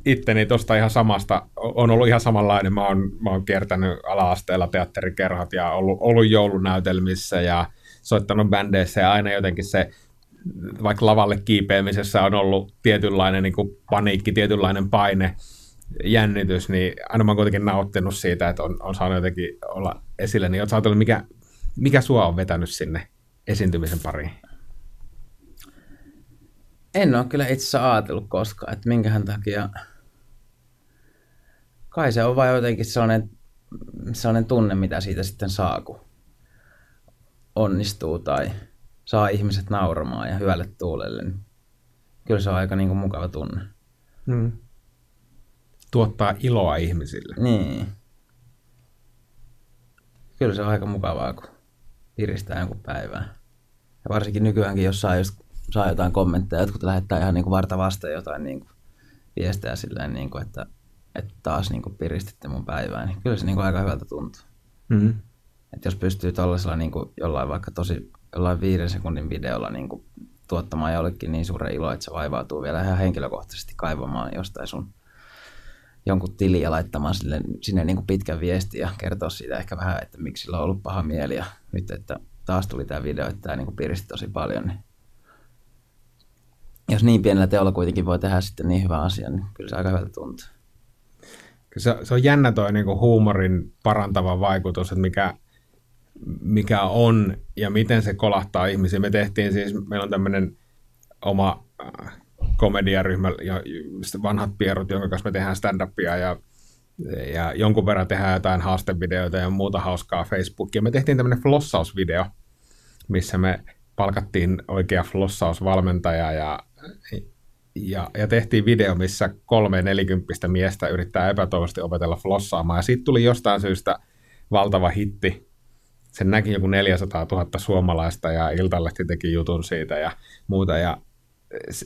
itteni tuosta ihan samasta, on ollut ihan samanlainen, mä oon, mä oon kiertänyt ala-asteella teatterikerhot ja ollut, ollut joulunäytelmissä ja soittanut bändeissä. Ja aina jotenkin se, vaikka lavalle kiipeämisessä on ollut tietynlainen niin kuin paniikki, tietynlainen paine, jännitys, niin aina mä oon kuitenkin nauttinut siitä, että on, on saanut jotenkin olla esillä, niin ootko mikä, mikä sua on vetänyt sinne esiintymisen pariin? En ole kyllä itse asiassa ajatellut koskaan, että minkähän takia. Kai se on vain jotenkin sellainen, sellainen tunne, mitä siitä sitten saa, kun onnistuu tai saa ihmiset nauramaan ja hyvälle tuulelle. Niin kyllä se on aika niin kuin mukava tunne. Hmm. Tuottaa iloa ihmisille. Niin. Kyllä se on aika mukavaa, kun piristää jonkun päivää. Ja varsinkin nykyäänkin, jos saa just saa jotain kommentteja, jotkut lähettää ihan niin kuin varta vasten jotain niin kuin viestejä silleen, niin kuin, että, että taas niin kuin piristitte mun päivää, niin kyllä se niin kuin aika hyvältä tuntuu. Mm-hmm. Että jos pystyy tuollaisella niin kuin jollain vaikka tosi jollain viiden sekunnin videolla niin kuin tuottamaan jollekin niin suuren ilo, että se vaivautuu vielä ihan henkilökohtaisesti kaivamaan jostain sun jonkun tili ja laittamaan sille, sinne niin kuin pitkän viesti ja kertoa siitä ehkä vähän, että miksi sillä on ollut paha mieli ja nyt, että taas tuli tämä video, että tämä niin kuin piristi tosi paljon, niin jos niin pienellä teolla kuitenkin voi tehdä sitten niin hyvä asia, niin kyllä se aika hyvältä tuntuu. Se, se on jännä toi niin huumorin parantava vaikutus, että mikä, mikä on ja miten se kolahtaa ihmisiä. Me tehtiin siis, meillä on tämmöinen oma äh, komediaryhmä, ja vanhat pierut, jonka kanssa me tehdään stand-upia ja, ja jonkun verran tehdään jotain haastevideoita ja muuta hauskaa Facebookia. Me tehtiin tämmöinen flossausvideo, missä me palkattiin oikea flossausvalmentaja ja ja, ja tehtiin video, missä kolme nelikymppistä miestä yrittää epätoivoisesti opetella flossaamaan. Ja siitä tuli jostain syystä valtava hitti. Sen näki joku 400 000 suomalaista ja Iltalehti teki jutun siitä ja muuta. Ja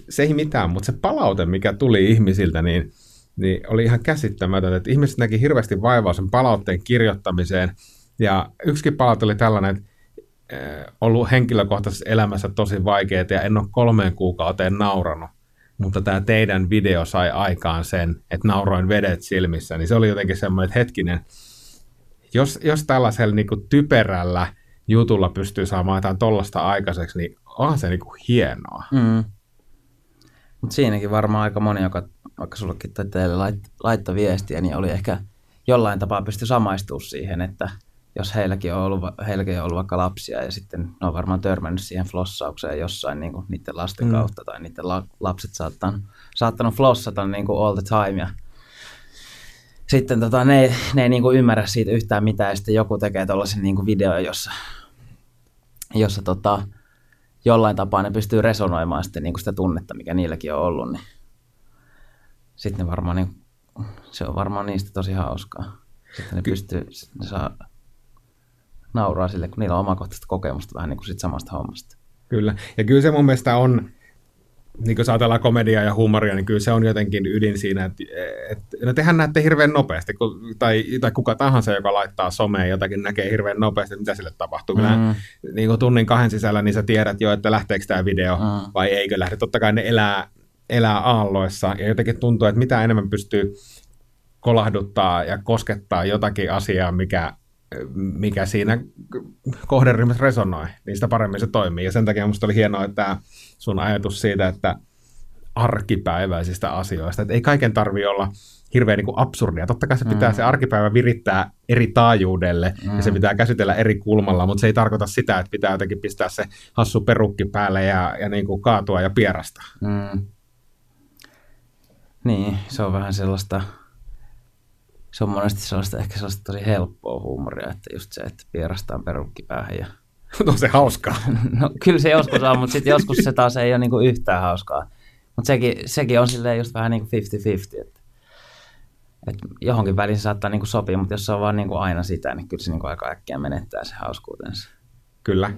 se ei mitään, mutta se palaute, mikä tuli ihmisiltä, niin, niin oli ihan käsittämätön. Että ihmiset näki hirveästi vaivaa sen palautteen kirjoittamiseen. Ja yksikin palaute oli tällainen, että ollut henkilökohtaisessa elämässä tosi vaikeaa ja en ole kolmeen kuukauteen nauranut, mutta tämä teidän video sai aikaan sen, että nauroin vedet silmissä, niin se oli jotenkin semmoinen, että hetkinen, jos, jos tällaisella niin kuin typerällä jutulla pystyy saamaan jotain tollasta aikaiseksi, niin onhan se niin kuin hienoa. Mm. Mutta siinäkin varmaan aika moni, joka vaikka sullekin teille lait, laittoi viestiä, niin oli ehkä jollain tapaa pysty samaistumaan siihen, että jos heilläkin on ollut, heilläkin on ollut vaikka lapsia ja sitten ne on varmaan törmännyt siihen flossaukseen jossain niin kuin niiden lasten mm. kautta tai niiden la, lapset saattanut, saattanut flossata niin kuin all the time ja sitten tota, ne, ne ei niin kuin ymmärrä siitä yhtään mitään ja sitten joku tekee tuollaisen niin video, jossa, jossa tota, jollain tapaa ne pystyy resonoimaan sitten niin kuin sitä tunnetta, mikä niilläkin on ollut, niin sitten varmaan, niin, se on varmaan niistä tosi hauskaa. Sitten ne pystyy, sitten ne saa nauraa sille, kun niillä on omakohtaista kokemusta vähän niin kuin sit samasta hommasta. Kyllä, ja kyllä se mun mielestä on, niin kun ajatellaan komediaa ja huumoria, niin kyllä se on jotenkin ydin siinä, että, että no tehän näette hirveän nopeasti, kun, tai, tai kuka tahansa, joka laittaa someen jotakin, näkee hirveän nopeasti, mitä sille tapahtuu. Mm. Kyllä, niin kuin tunnin kahden sisällä, niin sä tiedät jo, että lähteekö tämä video mm. vai eikö lähde. Totta kai ne elää, elää aalloissa, ja jotenkin tuntuu, että mitä enemmän pystyy kolahduttaa ja koskettaa jotakin asiaa, mikä mikä siinä kohderyhmässä resonoi, niin sitä paremmin se toimii. Ja sen takia minusta oli hienoa, että tämä sun ajatus siitä, että arkipäiväisistä asioista, että ei kaiken tarvi olla hirveän niin kuin absurdia. Totta kai se pitää mm. se arkipäivä virittää eri taajuudelle mm. ja se pitää käsitellä eri kulmalla, mutta se ei tarkoita sitä, että pitää jotenkin pistää se hassu perukki päälle ja, ja niin kuin kaatua ja pierasta. Mm. Niin, se on vähän sellaista se on monesti sellaista, ehkä sellaista tosi helppoa huumoria, että just se, että pierastaan perukki päähän ja No se hauskaa. no kyllä se joskus on, mutta sitten joskus se taas ei ole niinku yhtään hauskaa. Mutta sekin, sekin on silleen just vähän niin kuin 50-50, että, että johonkin väliin se saattaa niinku sopia, mutta jos se on vaan niinku aina sitä, niin kyllä se niinku aika äkkiä menettää se hauskuutensa. Kyllä.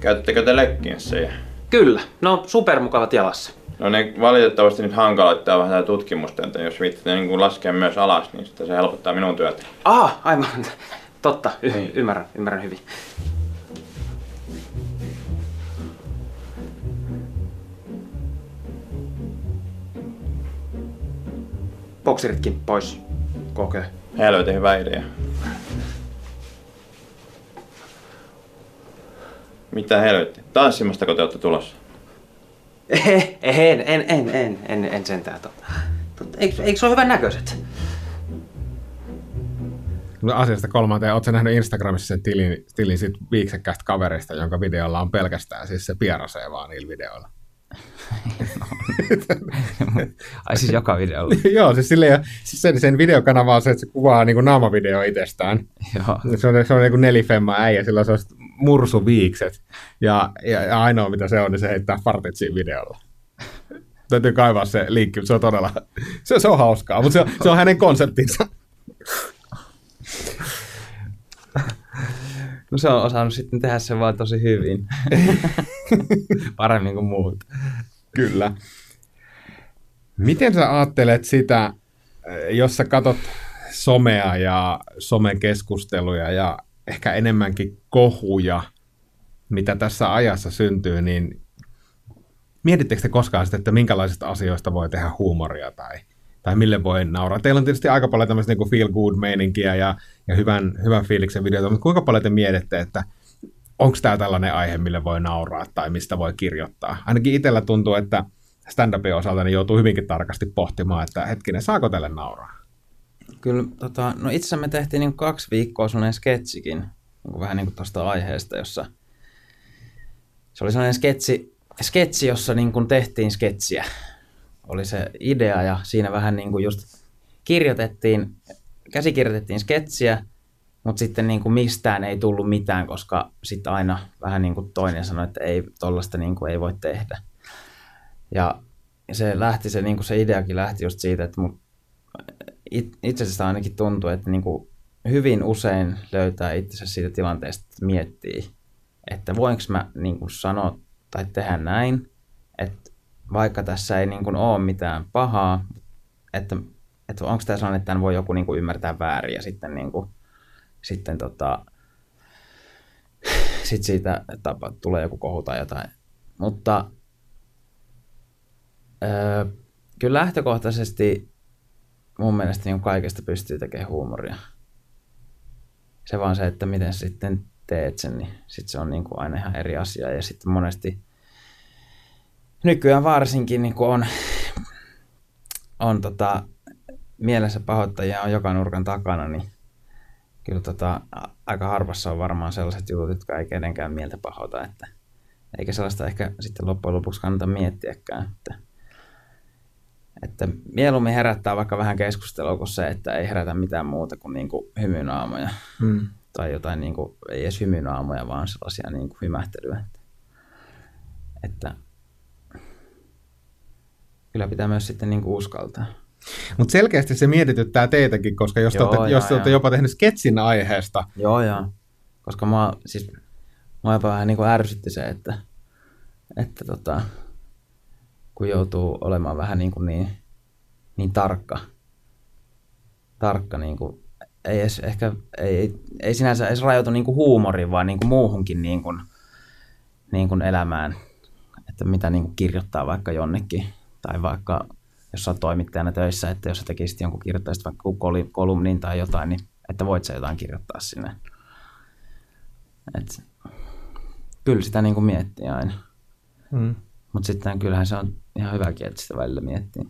Käyttekö te lekkinsejä? Kyllä, no supermukavat jalassa. No ne valitettavasti nyt hankaloittaa vähän tätä tutkimusta, että jos viitte niin laskea myös alas, niin sitten se helpottaa minun työtä. Ah, aivan. Totta, y- niin. ymmärrän, ymmärrän hyvin. Boksiritkin pois. Kokee. Helvetin hyvä idea. Mitä helvetti? Tanssimasta te olette tulossa? En, en, en, en, en, en, en sentään. Totta. Totta. Eikö, eikö se ole hyvän näköiset? No asiasta kolmanteen, ootko nähnyt Instagramissa sen tilin, tilin sit viiksekkäistä kaverista, jonka videolla on pelkästään siis se pierasee vaan niillä videoilla? Ai siis joka videolla? Joo, siis, silleen, siis sen, sen videokanava on se, että se kuvaa niin naamavideo itsestään. Joo. Se on, se on niin kuin nelifemma äijä, sillä on sellaiset mursuviikset. Ja, ja, ja, ainoa mitä se on, niin se heittää fartit siinä videolla. Täytyy kaivaa se linkki, se on todella, se, se on hauskaa, mutta se, on, se on hänen konseptinsa. No se on osannut sitten tehdä sen vaan tosi hyvin. Paremmin kuin muut. Kyllä. Miten sä ajattelet sitä, jos sä katot somea ja somekeskusteluja ja ehkä enemmänkin kohuja, mitä tässä ajassa syntyy, niin mietittekö te koskaan sitä, että minkälaisista asioista voi tehdä huumoria tai, tai mille voi nauraa? Teillä on tietysti aika paljon tämmöistä niin feel good meininkiä ja, ja hyvän, hyvän fiiliksen videota, mutta kuinka paljon te mietitte, että onko tämä tällainen aihe, mille voi nauraa tai mistä voi kirjoittaa? Ainakin itsellä tuntuu, että stand-upin osalta niin joutuu hyvinkin tarkasti pohtimaan, että hetkinen, saako tälle nauraa? Kyllä, tota, no itse asiassa me tehtiin niin kaksi viikkoa sellainen sketsikin, niin vähän niin kuin tuosta aiheesta, jossa se oli sellainen sketsi, sketsi jossa niin kuin tehtiin sketsiä. Oli se idea ja siinä vähän niin kuin just kirjoitettiin, käsikirjoitettiin sketsiä, mutta sitten niin kuin mistään ei tullut mitään, koska sitten aina vähän niin kuin toinen sanoi, että ei tollaista niin kuin ei voi tehdä. Ja se lähti, se, niin kuin se ideakin lähti just siitä, että mun itse asiassa ainakin tuntuu, että niin kuin hyvin usein löytää itsensä siitä tilanteesta, että miettii, että voinko mä niin kuin sanoa tai tehdä näin, että vaikka tässä ei niin kuin ole mitään pahaa, että, että onko tämä sellainen, että tämän voi joku niin kuin ymmärtää väärin ja sitten, niin kuin, sitten tota, sitten siitä tapa, tulee joku kohu tai jotain. Mutta öö, kyllä lähtökohtaisesti mun mielestä niin kaikesta pystyy tekemään huumoria. Se vaan se, että miten sitten teet sen, niin sit se on niin kuin aina ihan eri asia. Ja sitten monesti nykyään varsinkin niin kuin on, on tota, mielessä pahoittajia on joka nurkan takana, niin kyllä tota, aika harvassa on varmaan sellaiset jutut, jotka ei kenenkään mieltä pahoita, että eikä sellaista ehkä sitten loppujen lopuksi kannata miettiäkään. Että, että mieluummin herättää vaikka vähän keskustelua kuin se, että ei herätä mitään muuta kuin, niin kuin hymynaamoja. Hmm. Tai jotain, niin kuin, ei edes hymynaamoja, vaan sellaisia niin kuin hymähtelyä. Että, että kyllä pitää myös sitten niin kuin uskaltaa. Mutta selkeästi se mietityttää teitäkin, koska jos, Joo, te, olette, jos te olette jopa tehnyt sketsin aiheesta, Joo, joo. Koska mä, siis, mä jopa vähän niin kuin ärsytti se, että, että tota, kun joutuu olemaan vähän niin, kuin niin, niin tarkka, tarkka niin kuin, ei edes ehkä, ei, ei, ei sinänsä edes rajoitu niin kuin huumoriin, vaan niin kuin muuhunkin niin kuin, niin kuin elämään, että mitä niin kuin kirjoittaa vaikka jonnekin, tai vaikka jos sä oot toimittajana töissä, että jos sä tekisit jonkun kirjoittaisit vaikka kol- kolumnin tai jotain, niin että voit sä jotain kirjoittaa sinne. Et, kyllä sitä niin kuin miettii aina. Mm. Mutta sitten kyllähän se on ihan hyväkin, että sitä välillä miettii.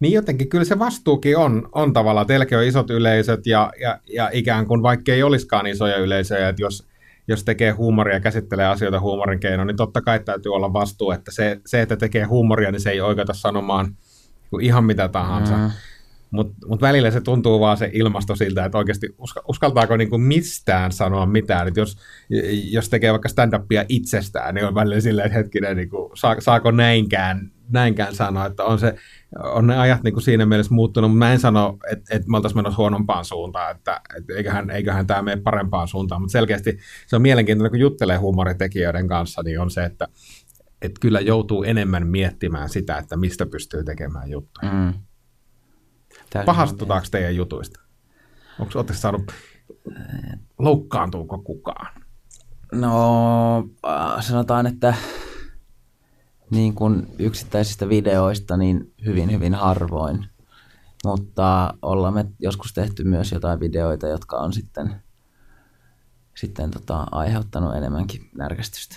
niin jotenkin kyllä se vastuukin on, on tavallaan. Teilläkin on isot yleisöt ja, ja, ja ikään kuin vaikka ei olisikaan isoja yleisöjä, että jos, jos tekee huumoria ja käsittelee asioita huumorin keinoin, niin totta kai täytyy olla vastuu, että se, se että tekee huumoria, niin se ei oikeuta sanomaan ihan mitä tahansa. Mm. Mutta mut välillä se tuntuu vaan se ilmasto siltä, että oikeasti uska, uskaltaako niinku mistään sanoa mitään. Et jos, jos tekee vaikka stand-upia itsestään, niin on välillä silleen, että hetkinen, niinku, saa, saako näinkään, näinkään sanoa, että on, se, on ne ajat niinku siinä mielessä muuttunut, mutta mä en sano, että, että me oltaisiin menossa huonompaan suuntaan, että, että eiköhän, eiköhän tämä mene parempaan suuntaan, mutta selkeästi se on mielenkiintoinen, kun juttelee huumoritekijöiden kanssa, niin on se, että, että kyllä joutuu enemmän miettimään sitä, että mistä pystyy tekemään juttuja. Mm. Täysin Pahastutaanko teidän jutuista? Onko oletteko saanut, loukkaantuuko kukaan? No, äh, sanotaan, että niin kuin yksittäisistä videoista niin hyvin, hyvin harvoin. Mutta ollaan me joskus tehty myös jotain videoita, jotka on sitten, sitten tota, aiheuttanut enemmänkin närkästystä.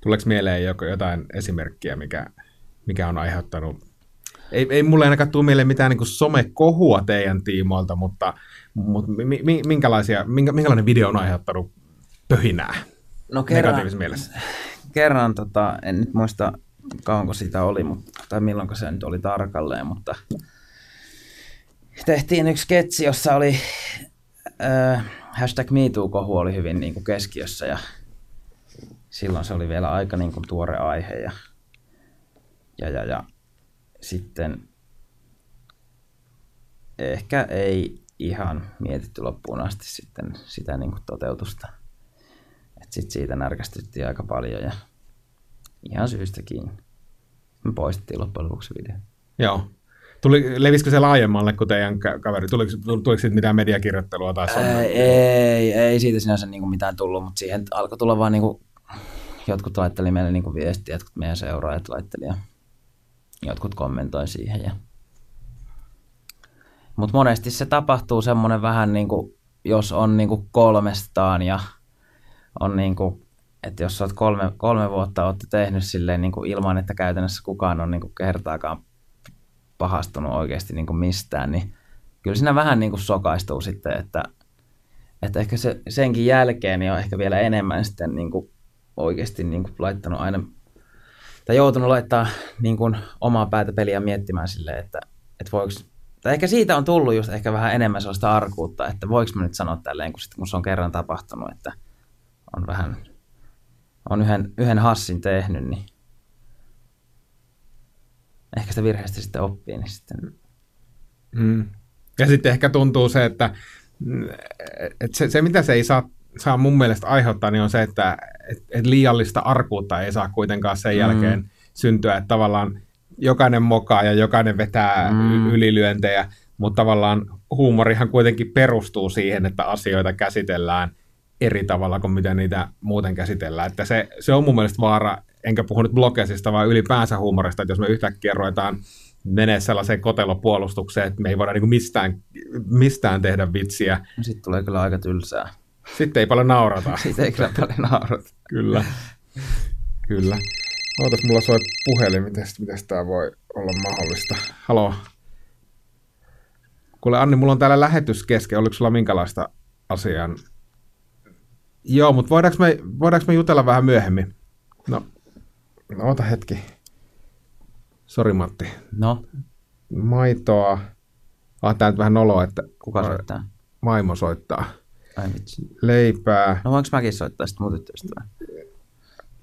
Tuleeko mieleen joko jotain esimerkkiä, mikä, mikä on aiheuttanut ei, ei mulle ainakaan tule mieleen mitään niin somekohua teidän tiimoilta, mutta, mutta mi, mi, minkälaisia, minkä, minkälainen video on aiheuttanut pöhinää No kerran, negatiivisessa mielessä? kerran tota, en nyt muista kauanko sitä oli, mutta, tai milloin se nyt oli tarkalleen, mutta tehtiin yksi sketsi, jossa oli äh, hashtag MeToo-kohu oli hyvin niin kuin keskiössä ja silloin se oli vielä aika niin kuin tuore aihe ja, ja, ja, ja sitten ehkä ei ihan mietitty loppuun asti sitten sitä niin kuin toteutusta. Et sit siitä närkästyttiin aika paljon ja ihan syystäkin. Me poistettiin loppujen lopuksi video. Joo. Tuli, levisikö se laajemmalle kuin teidän ka- kaveri? Tuliko, tuliko siitä mitään mediakirjoittelua tai Ää, ei, ei siitä sinänsä niinku mitään tullut, mutta siihen alkoi tulla vaan niinku, jotkut laitteli meille niinku viestiä, jotkut meidän seuraajat laitteli ja jotkut kommentoi siihen. Ja... Mutta monesti se tapahtuu semmoinen vähän niin kuin, jos on niin kuin kolmestaan ja on niin kuin, että jos olet kolme, kolme vuotta olette tehnyt silleen niin kuin ilman, että käytännössä kukaan on niin kuin kertaakaan pahastunut oikeasti niin kuin mistään, niin kyllä siinä vähän niin kuin sokaistuu sitten, että, että ehkä se, senkin jälkeen niin on ehkä vielä enemmän sitten niin kuin oikeasti niin kuin laittanut aina tai joutunut laittaa niin kuin omaa päätä peliä miettimään silleen, että, että voiko, tai ehkä siitä on tullut just ehkä vähän enemmän sellaista arkuutta, että voiko mä nyt sanoa tälleen, kun, sit, kun se on kerran tapahtunut, että on vähän, on yhden, yhden hassin tehnyt, niin ehkä sitä virheestä sitten oppii, niin sitten... Mm. Ja sitten ehkä tuntuu se, että, että se, se, mitä se ei saa, saa mun mielestä aiheuttaa, niin on se, että et, et liiallista arkuutta ei saa kuitenkaan sen Mm. jälkeen syntyä, että tavallaan jokainen mokaa ja jokainen vetää Mm. ylilyöntejä, mutta tavallaan huumorihan kuitenkin perustuu siihen, että asioita käsitellään eri tavalla kuin mitä niitä muuten käsitellään. Että se, se on mun mielestä vaara, enkä puhu nyt blogesista, vaan ylipäänsä huumorista, että jos me yhtäkkiä ruvetaan menee sellaiseen kotelopuolustukseen, että me ei voida niin mistään, mistään tehdä vitsiä. Sitten tulee kyllä aika tylsää. Sitten ei paljon naurata. Sitten ei kyllä paljon naurata. kyllä. Kyllä. Ootas, mulla soi puhelin. Miten, tämä voi olla mahdollista? Halo. Kuule Anni, mulla on täällä lähetys kesken. Oliko sulla minkälaista asiaa? Joo, mutta voidaanko me, voidaanko me jutella vähän myöhemmin? No, no ota hetki. Sori Matti. No? Maitoa. Ah, tää nyt vähän noloa, että... Kuka soittaa? Vaimo soittaa. Ai vitsi. Leipää. No voinko mäkin soittaa sitten mun tyttöystävää?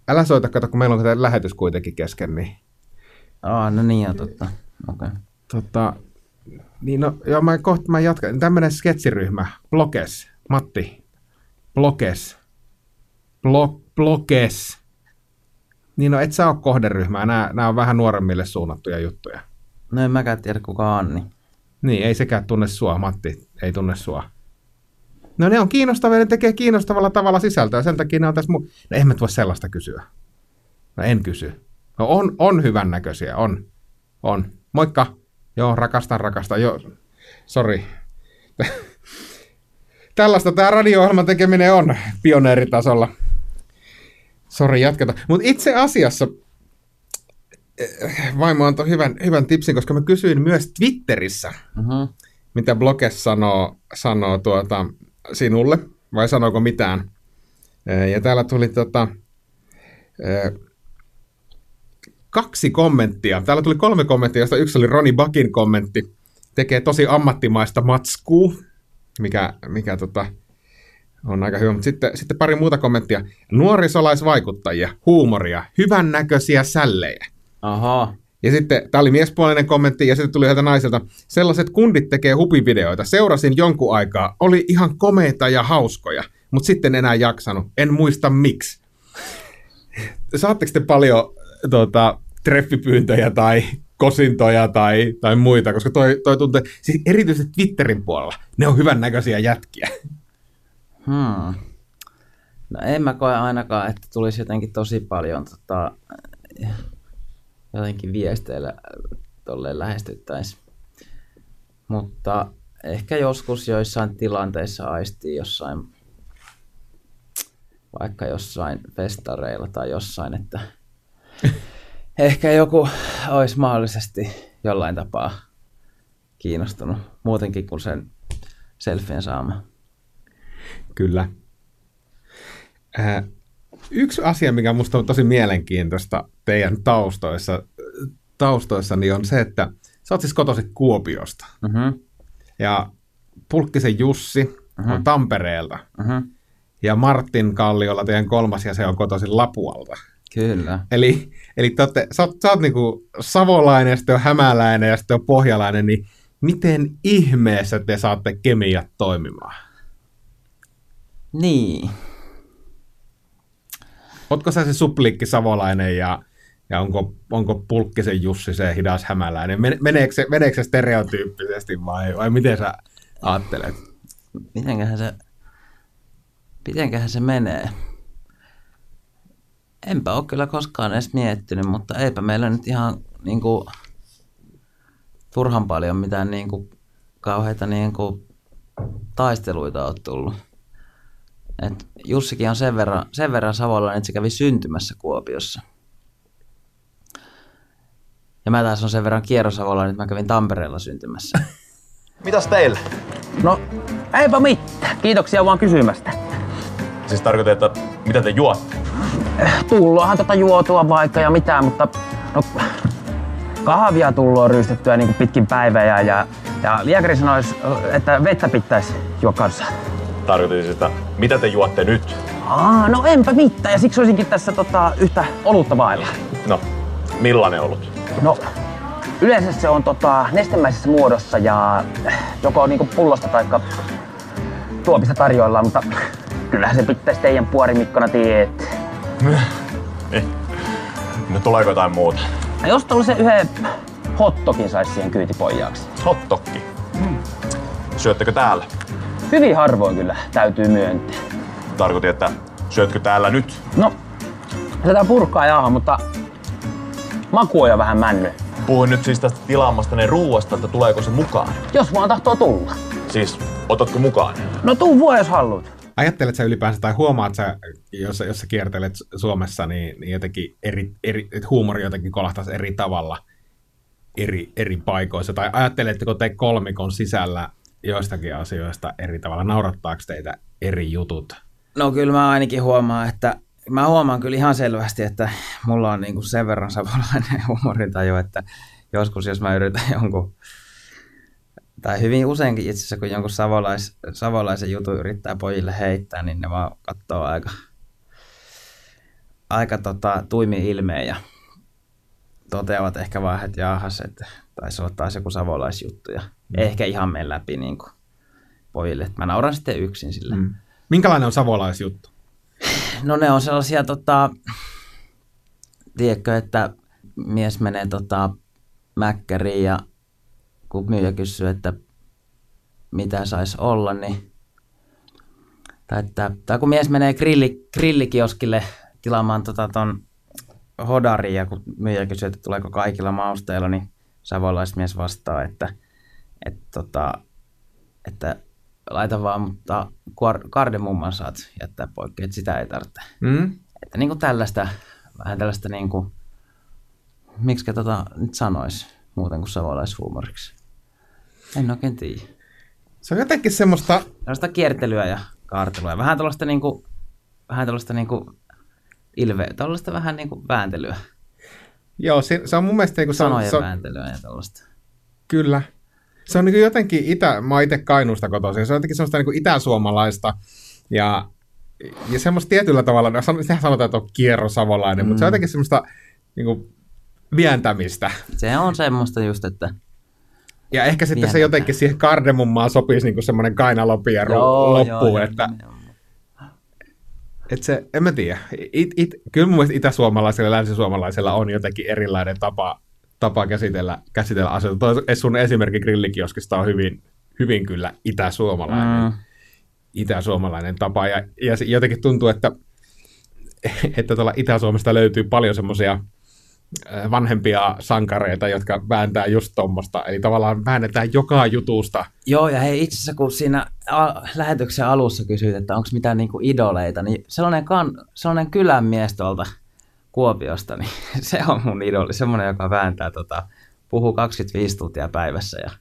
Älä soita, kato, kun meillä on tämä lähetys kuitenkin kesken, niin... Aa, no niin, ja totta. Okei. Okay. Tota, niin no, joo, mä kohta mä jatkan. Tämmönen sketsiryhmä, Blokes, Matti, Blokes, Blok, Blokes. Niin no, et sä ole kohderyhmää, nämä, nämä on vähän nuoremmille suunnattuja juttuja. No en mäkään tiedä, kuka on Anni. Niin, ei sekään tunne sua, Matti, ei tunne sua. No ne on kiinnostavia, ne tekee kiinnostavalla tavalla sisältöä, sen takia ne on tässä mu- No en mä voi sellaista kysyä. No en kysy. No on, on hyvän näköisiä, on. On. Moikka. Joo, rakastan, rakastan. Joo, sori. Tällaista tämä radio-ohjelman tekeminen on pioneeritasolla. Sori, jatketaan. Mutta itse asiassa eh, vaimo antoi hyvän, hyvän tipsin, koska mä kysyin myös Twitterissä, uh-huh. mitä Bloges sanoo, sanoo tuota, sinulle, vai sanooko mitään. Ja täällä tuli tota, kaksi kommenttia. Täällä tuli kolme kommenttia, josta yksi oli Roni Bakin kommentti. Tekee tosi ammattimaista matskua, mikä, mikä tota, on aika hyvä. Mutta sitten, sitten pari muuta kommenttia. Nuorisolaisvaikuttajia, huumoria, hyvännäköisiä sällejä. Aha. Ja sitten, tämä oli miespuolinen kommentti, ja sitten tuli yhdeltä naiselta, sellaiset kundit tekee hupivideoita. Seurasin jonkun aikaa, oli ihan komeita ja hauskoja, mutta sitten enää jaksanut. En muista miksi. Saatteko te paljon tuota, treffipyyntöjä tai kosintoja tai, tai muita, koska toi, toi tuntee, siis erityisesti Twitterin puolella, ne on hyvän näköisiä jätkiä. Hmm. No en mä koe ainakaan, että tulisi jotenkin tosi paljon tota, jotenkin viesteillä tolleen lähestyttäisi. Mutta ehkä joskus joissain tilanteissa aistii jossain, vaikka jossain festareilla tai jossain, että ehkä joku olisi mahdollisesti jollain tapaa kiinnostunut muutenkin kuin sen selfien saama. Kyllä. Äh, yksi asia, mikä minusta on tosi mielenkiintoista teidän taustoissa, taustoissa niin on se, että sä oot siis kotoisin Kuopiosta. Mm-hmm. Ja Pulkkisen Jussi mm-hmm. on Tampereelta. Mm-hmm. Ja Martin Kalliolla teidän kolmas ja se on kotoisin Lapualta. Kyllä. Eli, eli te olette, sä oot, sä oot niinku savolainen, ja sitten on hämäläinen ja sitten on pohjalainen, niin miten ihmeessä te saatte kemiat toimimaan? Niin. Ootko sä se suplikki savolainen ja, ja onko, onko pulkkisen Jussi se hidas hämäläinen? Meneekö se, meneekö se stereotyyppisesti vai, vai miten sä ajattelet? Mitenköhän se, mitenköhän se menee? Enpä ole kyllä koskaan edes miettinyt, mutta eipä meillä nyt ihan niin kuin, turhan paljon mitään niin kuin, kauheita niin kuin, taisteluita ole tullut. Et Jussikin on sen verran, sen verran savolainen, että se kävi syntymässä Kuopiossa. Ja mä taas on sen verran kierrosavolainen, että mä kävin Tampereella syntymässä. Mitäs teille? No, eipä mitään. Kiitoksia vaan kysymästä. Siis tarkoitan, että mitä te juotte? Tulloahan tota juotua vaikka ja mitään, mutta no, kahvia tulloa ryystettyä niin pitkin päivää ja, ja liekari sanoisi, että vettä pitäisi juo kanssa. Tarkoitin sitä, mitä te juotte nyt? Aa, no enpä mitään ja siksi olisinkin tässä tota, yhtä olutta vailla. No, millainen olut? No, yleensä se on tota, nestemäisessä muodossa ja joko niinku pullosta tai tuopista tarjoillaan, mutta kyllähän se pitäisi teidän puorimikkona tiet. No tuleeko jotain muuta? No, jos tuollaisen yhden hottokin saisi siihen kyytipojaksi. Hottokki? Syöttekö täällä? Hyvin harvoin kyllä, täytyy myöntää. Tarkoitin, että syötkö täällä nyt? No, tätä purkkaa jauha, mutta maku on jo vähän männy. Puhuin nyt siis tästä tilaamasta ne ruuasta, että tuleeko se mukaan. Jos vaan tahtoo tulla. Siis, otatko mukaan? No tuu vuo, jos haluat. Ajattelet sä ylipäänsä tai huomaat sä, jos, jos sä kiertelet Suomessa, niin, niin jotenkin eri, eri, että huumori jotenkin kolahtaisi eri tavalla eri, eri paikoissa? Tai ajatteletteko te kolmikon sisällä joistakin asioista eri tavalla? Naurattaako teitä eri jutut? No kyllä mä ainakin huomaan, että mä huomaan kyllä ihan selvästi, että mulla on niinku sen verran savolainen humorintaju, että joskus jos mä yritän jonkun, tai hyvin useinkin itse asiassa, kun jonkun savolais, savolaisen jutun yrittää pojille heittää, niin ne vaan katsoo aika, aika tota, tuimi ilmeen ja toteavat ehkä vaan, että jaahas, että taisi olla taas joku savolaisjuttu ja mm. ehkä ihan mene läpi niin kuin pojille. Mä nauran sitten yksin sille. Mm. Minkälainen on savolaisjuttu? No ne on sellaisia, tota, tiedätkö, että mies menee tota, mäkkäriin ja kun myyjä kysyy, että mitä saisi olla, niin tai, että, tai kun mies menee grilli, grillikioskille tilaamaan tota ton hodarin ja kun myyjä kysyy, että tuleeko kaikilla mausteilla, niin savolaismies vastaa, että, että, tota, että laita vaan, mutta kardemumman saat jättää poikki, että sitä ei tarvitse. Mm. Että niin kuin tällaista, vähän tällaista niin kuin, miksi tota nyt sanoisi muuten kuin savolaishuumoriksi. En oikein tiedä. Se on jotenkin semmoista... Tällaista kiertelyä ja kaartelua. Vähän tällaista niin kuin, vähän tällaista niin kuin ilve, tällaista vähän niin kuin vääntelyä. Joo, se, se on mun mielestä... Niin kuin Sanojen se on, vääntelyä ja tällaista. Kyllä. Se on niin jotenkin itä, mä itse Kainuusta kotoisin, se on jotenkin semmoista niin itäsuomalaista ja, ja semmoista tietyllä tavalla, no, sehän sanotaan, että on kierrosavolainen, mm. mutta se on jotenkin semmoista niin kuin, vientämistä. Se on semmoista just, että ja ehkä sitten se jotenkin siihen kardemummaan sopisi niin semmoinen kainalopia loppuun, joo, että, että se, en mä tiedä. It, it, kyllä mun mielestä itäsuomalaisilla ja länsisuomalaisilla on jotenkin erilainen tapa tapa käsitellä, käsitellä asioita. Toi sun esimerkki grillikioskista on hyvin, hyvin kyllä itäsuomalainen, mm. itäsuomalainen tapa. Ja, ja jotenkin tuntuu, että, että tuolla Itä-Suomesta löytyy paljon semmoisia vanhempia sankareita, jotka vääntää just tuommoista. Eli tavallaan väännetään joka jutusta. Joo, ja hei itse asiassa kun siinä a- lähetyksen alussa kysyit, että onko mitään niinku idoleita, niin sellainen, kan, sellainen kylän mies tuolta Kuopiosta, niin se on mun idoli. Semmoinen, joka vääntää, tota, puhuu 25 tuntia päivässä ja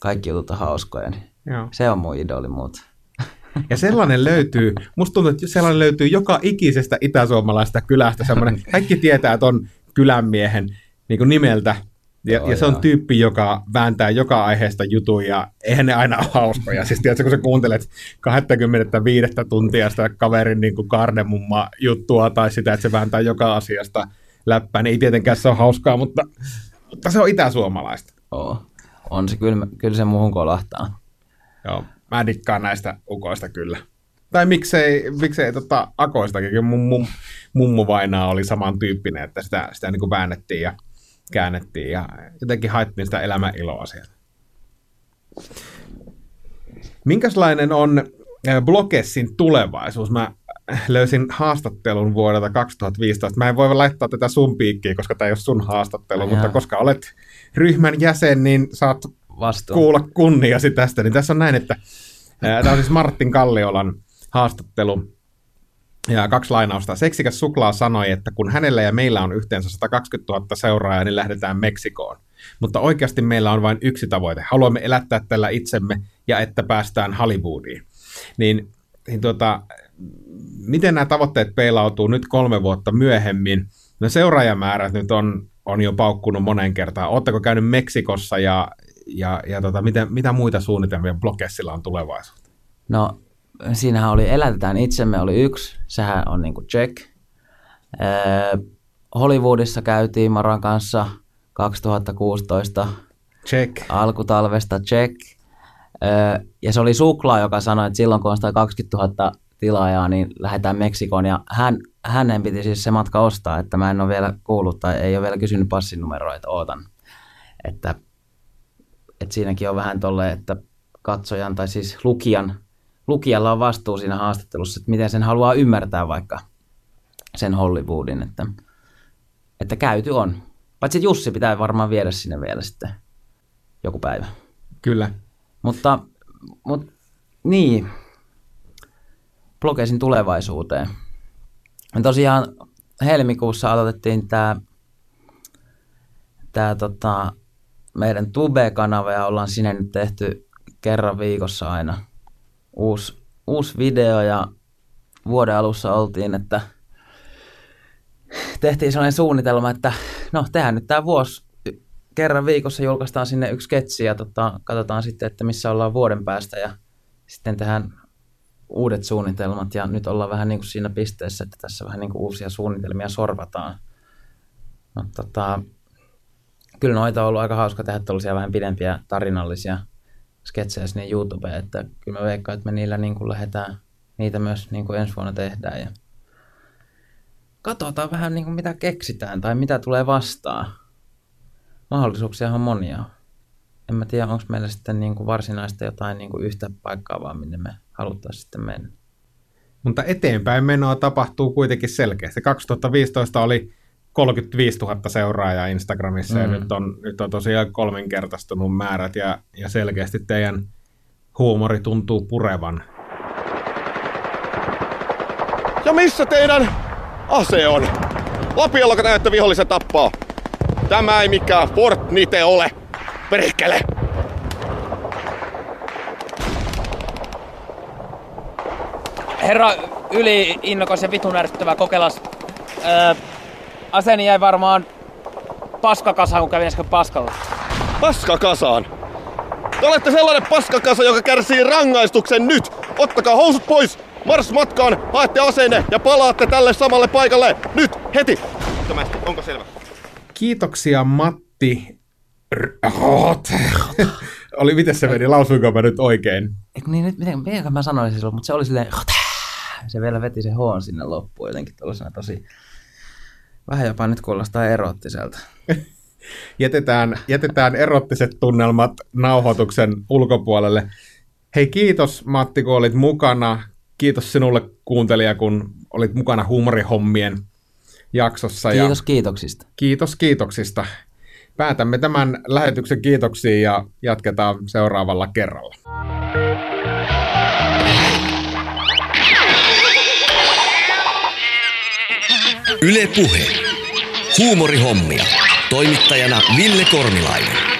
kaikki jutut on hauskoja. Niin Joo. Se on mun idoli muuta. Ja sellainen löytyy, musta tuntuu, että sellainen löytyy joka ikisestä itäsuomalaista kylästä. Semmoinen, kaikki tietää, että on kylänmiehen niin kuin nimeltä ja, joo, ja se on tyyppi, joka vääntää joka aiheesta jutuja, ja eihän ne aina ole hauskoja. Siis tiedätkö, kun sä kuuntelet 25 tuntia sitä kaverin niin kuin karnemumma juttua tai sitä, että se vääntää joka asiasta läppää, niin ei tietenkään se ole hauskaa, mutta, mutta se on itäsuomalaista. Oo. On se kyllä, kyllä se muuhun kolahtaa. Joo, mä dikkaan näistä ukoista kyllä. Tai miksei, miksei tota, akoistakin, mun mum, mummu vainaa oli samantyyppinen, että sitä, sitä niin kuin väännettiin ja käännettiin ja jotenkin haettiin sitä elämän iloa sieltä. Minkälainen on Bloggessin tulevaisuus? Mä löysin haastattelun vuodelta 2015. Mä en voi laittaa tätä sun piikkiin, koska tämä ei ole sun haastattelu, Jaa. mutta koska olet ryhmän jäsen, niin saat Vastuun. kuulla kunniasi tästä. Niin tässä on näin, että tämä on siis Martin Kalliolan haastattelu ja kaksi lainausta. Seksikäs suklaa sanoi, että kun hänellä ja meillä on yhteensä 120 000 seuraajaa, niin lähdetään Meksikoon. Mutta oikeasti meillä on vain yksi tavoite. Haluamme elättää tällä itsemme ja että päästään Hollywoodiin. Niin, niin tuota, miten nämä tavoitteet peilautuu nyt kolme vuotta myöhemmin? No seuraajamäärät nyt on, on jo paukkunut monen kertaan. Oletteko käynyt Meksikossa ja, ja, ja tota, miten, mitä muita suunnitelmia Blogessilla on tulevaisuutta? No siinähän oli Elätetään itsemme oli yksi, sehän on niinku check. Hollywoodissa käytiin Maran kanssa 2016. Check. Alkutalvesta check. ja se oli Suklaa, joka sanoi, että silloin kun on 120 000 tilaajaa, niin lähdetään Meksikoon. Ja hän, hänen piti siis se matka ostaa, että mä en ole vielä kuullut tai ei ole vielä kysynyt passinumeroa, että ootan. Että et siinäkin on vähän tolle, että katsojan tai siis lukijan, lukijalla on vastuu siinä haastattelussa, että miten sen haluaa ymmärtää vaikka sen Hollywoodin, että, että käyty on. Paitsi että Jussi pitää varmaan viedä sinne vielä sitten joku päivä. Kyllä. Mutta, mutta niin, blogesin tulevaisuuteen. Ja tosiaan helmikuussa aloitettiin tämä tää tota, meidän Tube-kanava ja ollaan sinne nyt tehty kerran viikossa aina uusi, uusi video ja vuoden alussa oltiin, että tehtiin sellainen suunnitelma, että no tehdään nyt tämä vuosi kerran viikossa julkaistaan sinne yksi sketsi ja tota, katsotaan sitten, että missä ollaan vuoden päästä ja sitten tehdään uudet suunnitelmat ja nyt ollaan vähän niin kuin siinä pisteessä, että tässä vähän niin kuin uusia suunnitelmia sorvataan. No, tota, kyllä noita on ollut aika hauska tehdä tällaisia vähän pidempiä tarinallisia sketsejä sinne YouTubeen, että kyllä mä veikkaan, että me niillä niin kuin lähdetään niitä myös niin kuin ensi vuonna tehdään ja katsotaan vähän niin kuin mitä keksitään tai mitä tulee vastaan. Mahdollisuuksia on monia. En mä tiedä, onko meillä sitten niin kuin varsinaista jotain niin kuin yhtä paikkaa vaan, minne me haluttaisiin sitten mennä. Mutta eteenpäin menoa tapahtuu kuitenkin selkeästi. 2015 oli 35 000 seuraajaa Instagramissa mm. ja nyt on, nyt on tosiaan kolminkertaistunut määrät ja, ja selkeästi teidän huumori tuntuu purevan. Ja missä teidän ase on? Lapiallako näette vihollisen tappaa? Tämä ei mikään Fortnite ole. Perkele! Herra yli innokas ja vitun ärsyttävä kokelas. Öö, aseeni jäi varmaan paskakasaan, kun kävin äsken paskalla. Paskakasaan? Te olette sellainen paskakasa, joka kärsii rangaistuksen nyt! Ottakaa housut pois! Mars matkaan, haette aseenne ja palaatte tälle samalle paikalle! Nyt, heti! Onko selvä? Kiitoksia Matti. Oli, miten se meni? Lausuinko mä nyt oikein? Eikö niin, nyt, miten, miten mä sanoin silloin, mutta se oli silleen, se vielä veti se hoon sinne loppuun jotenkin tosi, vähän jopa nyt kuulostaa erottiselta. jätetään, jätetään erottiset tunnelmat nauhoituksen ulkopuolelle. Hei kiitos Matti, kun olit mukana. Kiitos sinulle kuuntelija, kun olit mukana huumorihommien jaksossa. Kiitos ja kiitoksista. Kiitos kiitoksista. Päätämme tämän lähetyksen kiitoksiin ja jatketaan seuraavalla kerralla. Yle Puhe. Huumorihommia. Toimittajana Ville Kornilainen.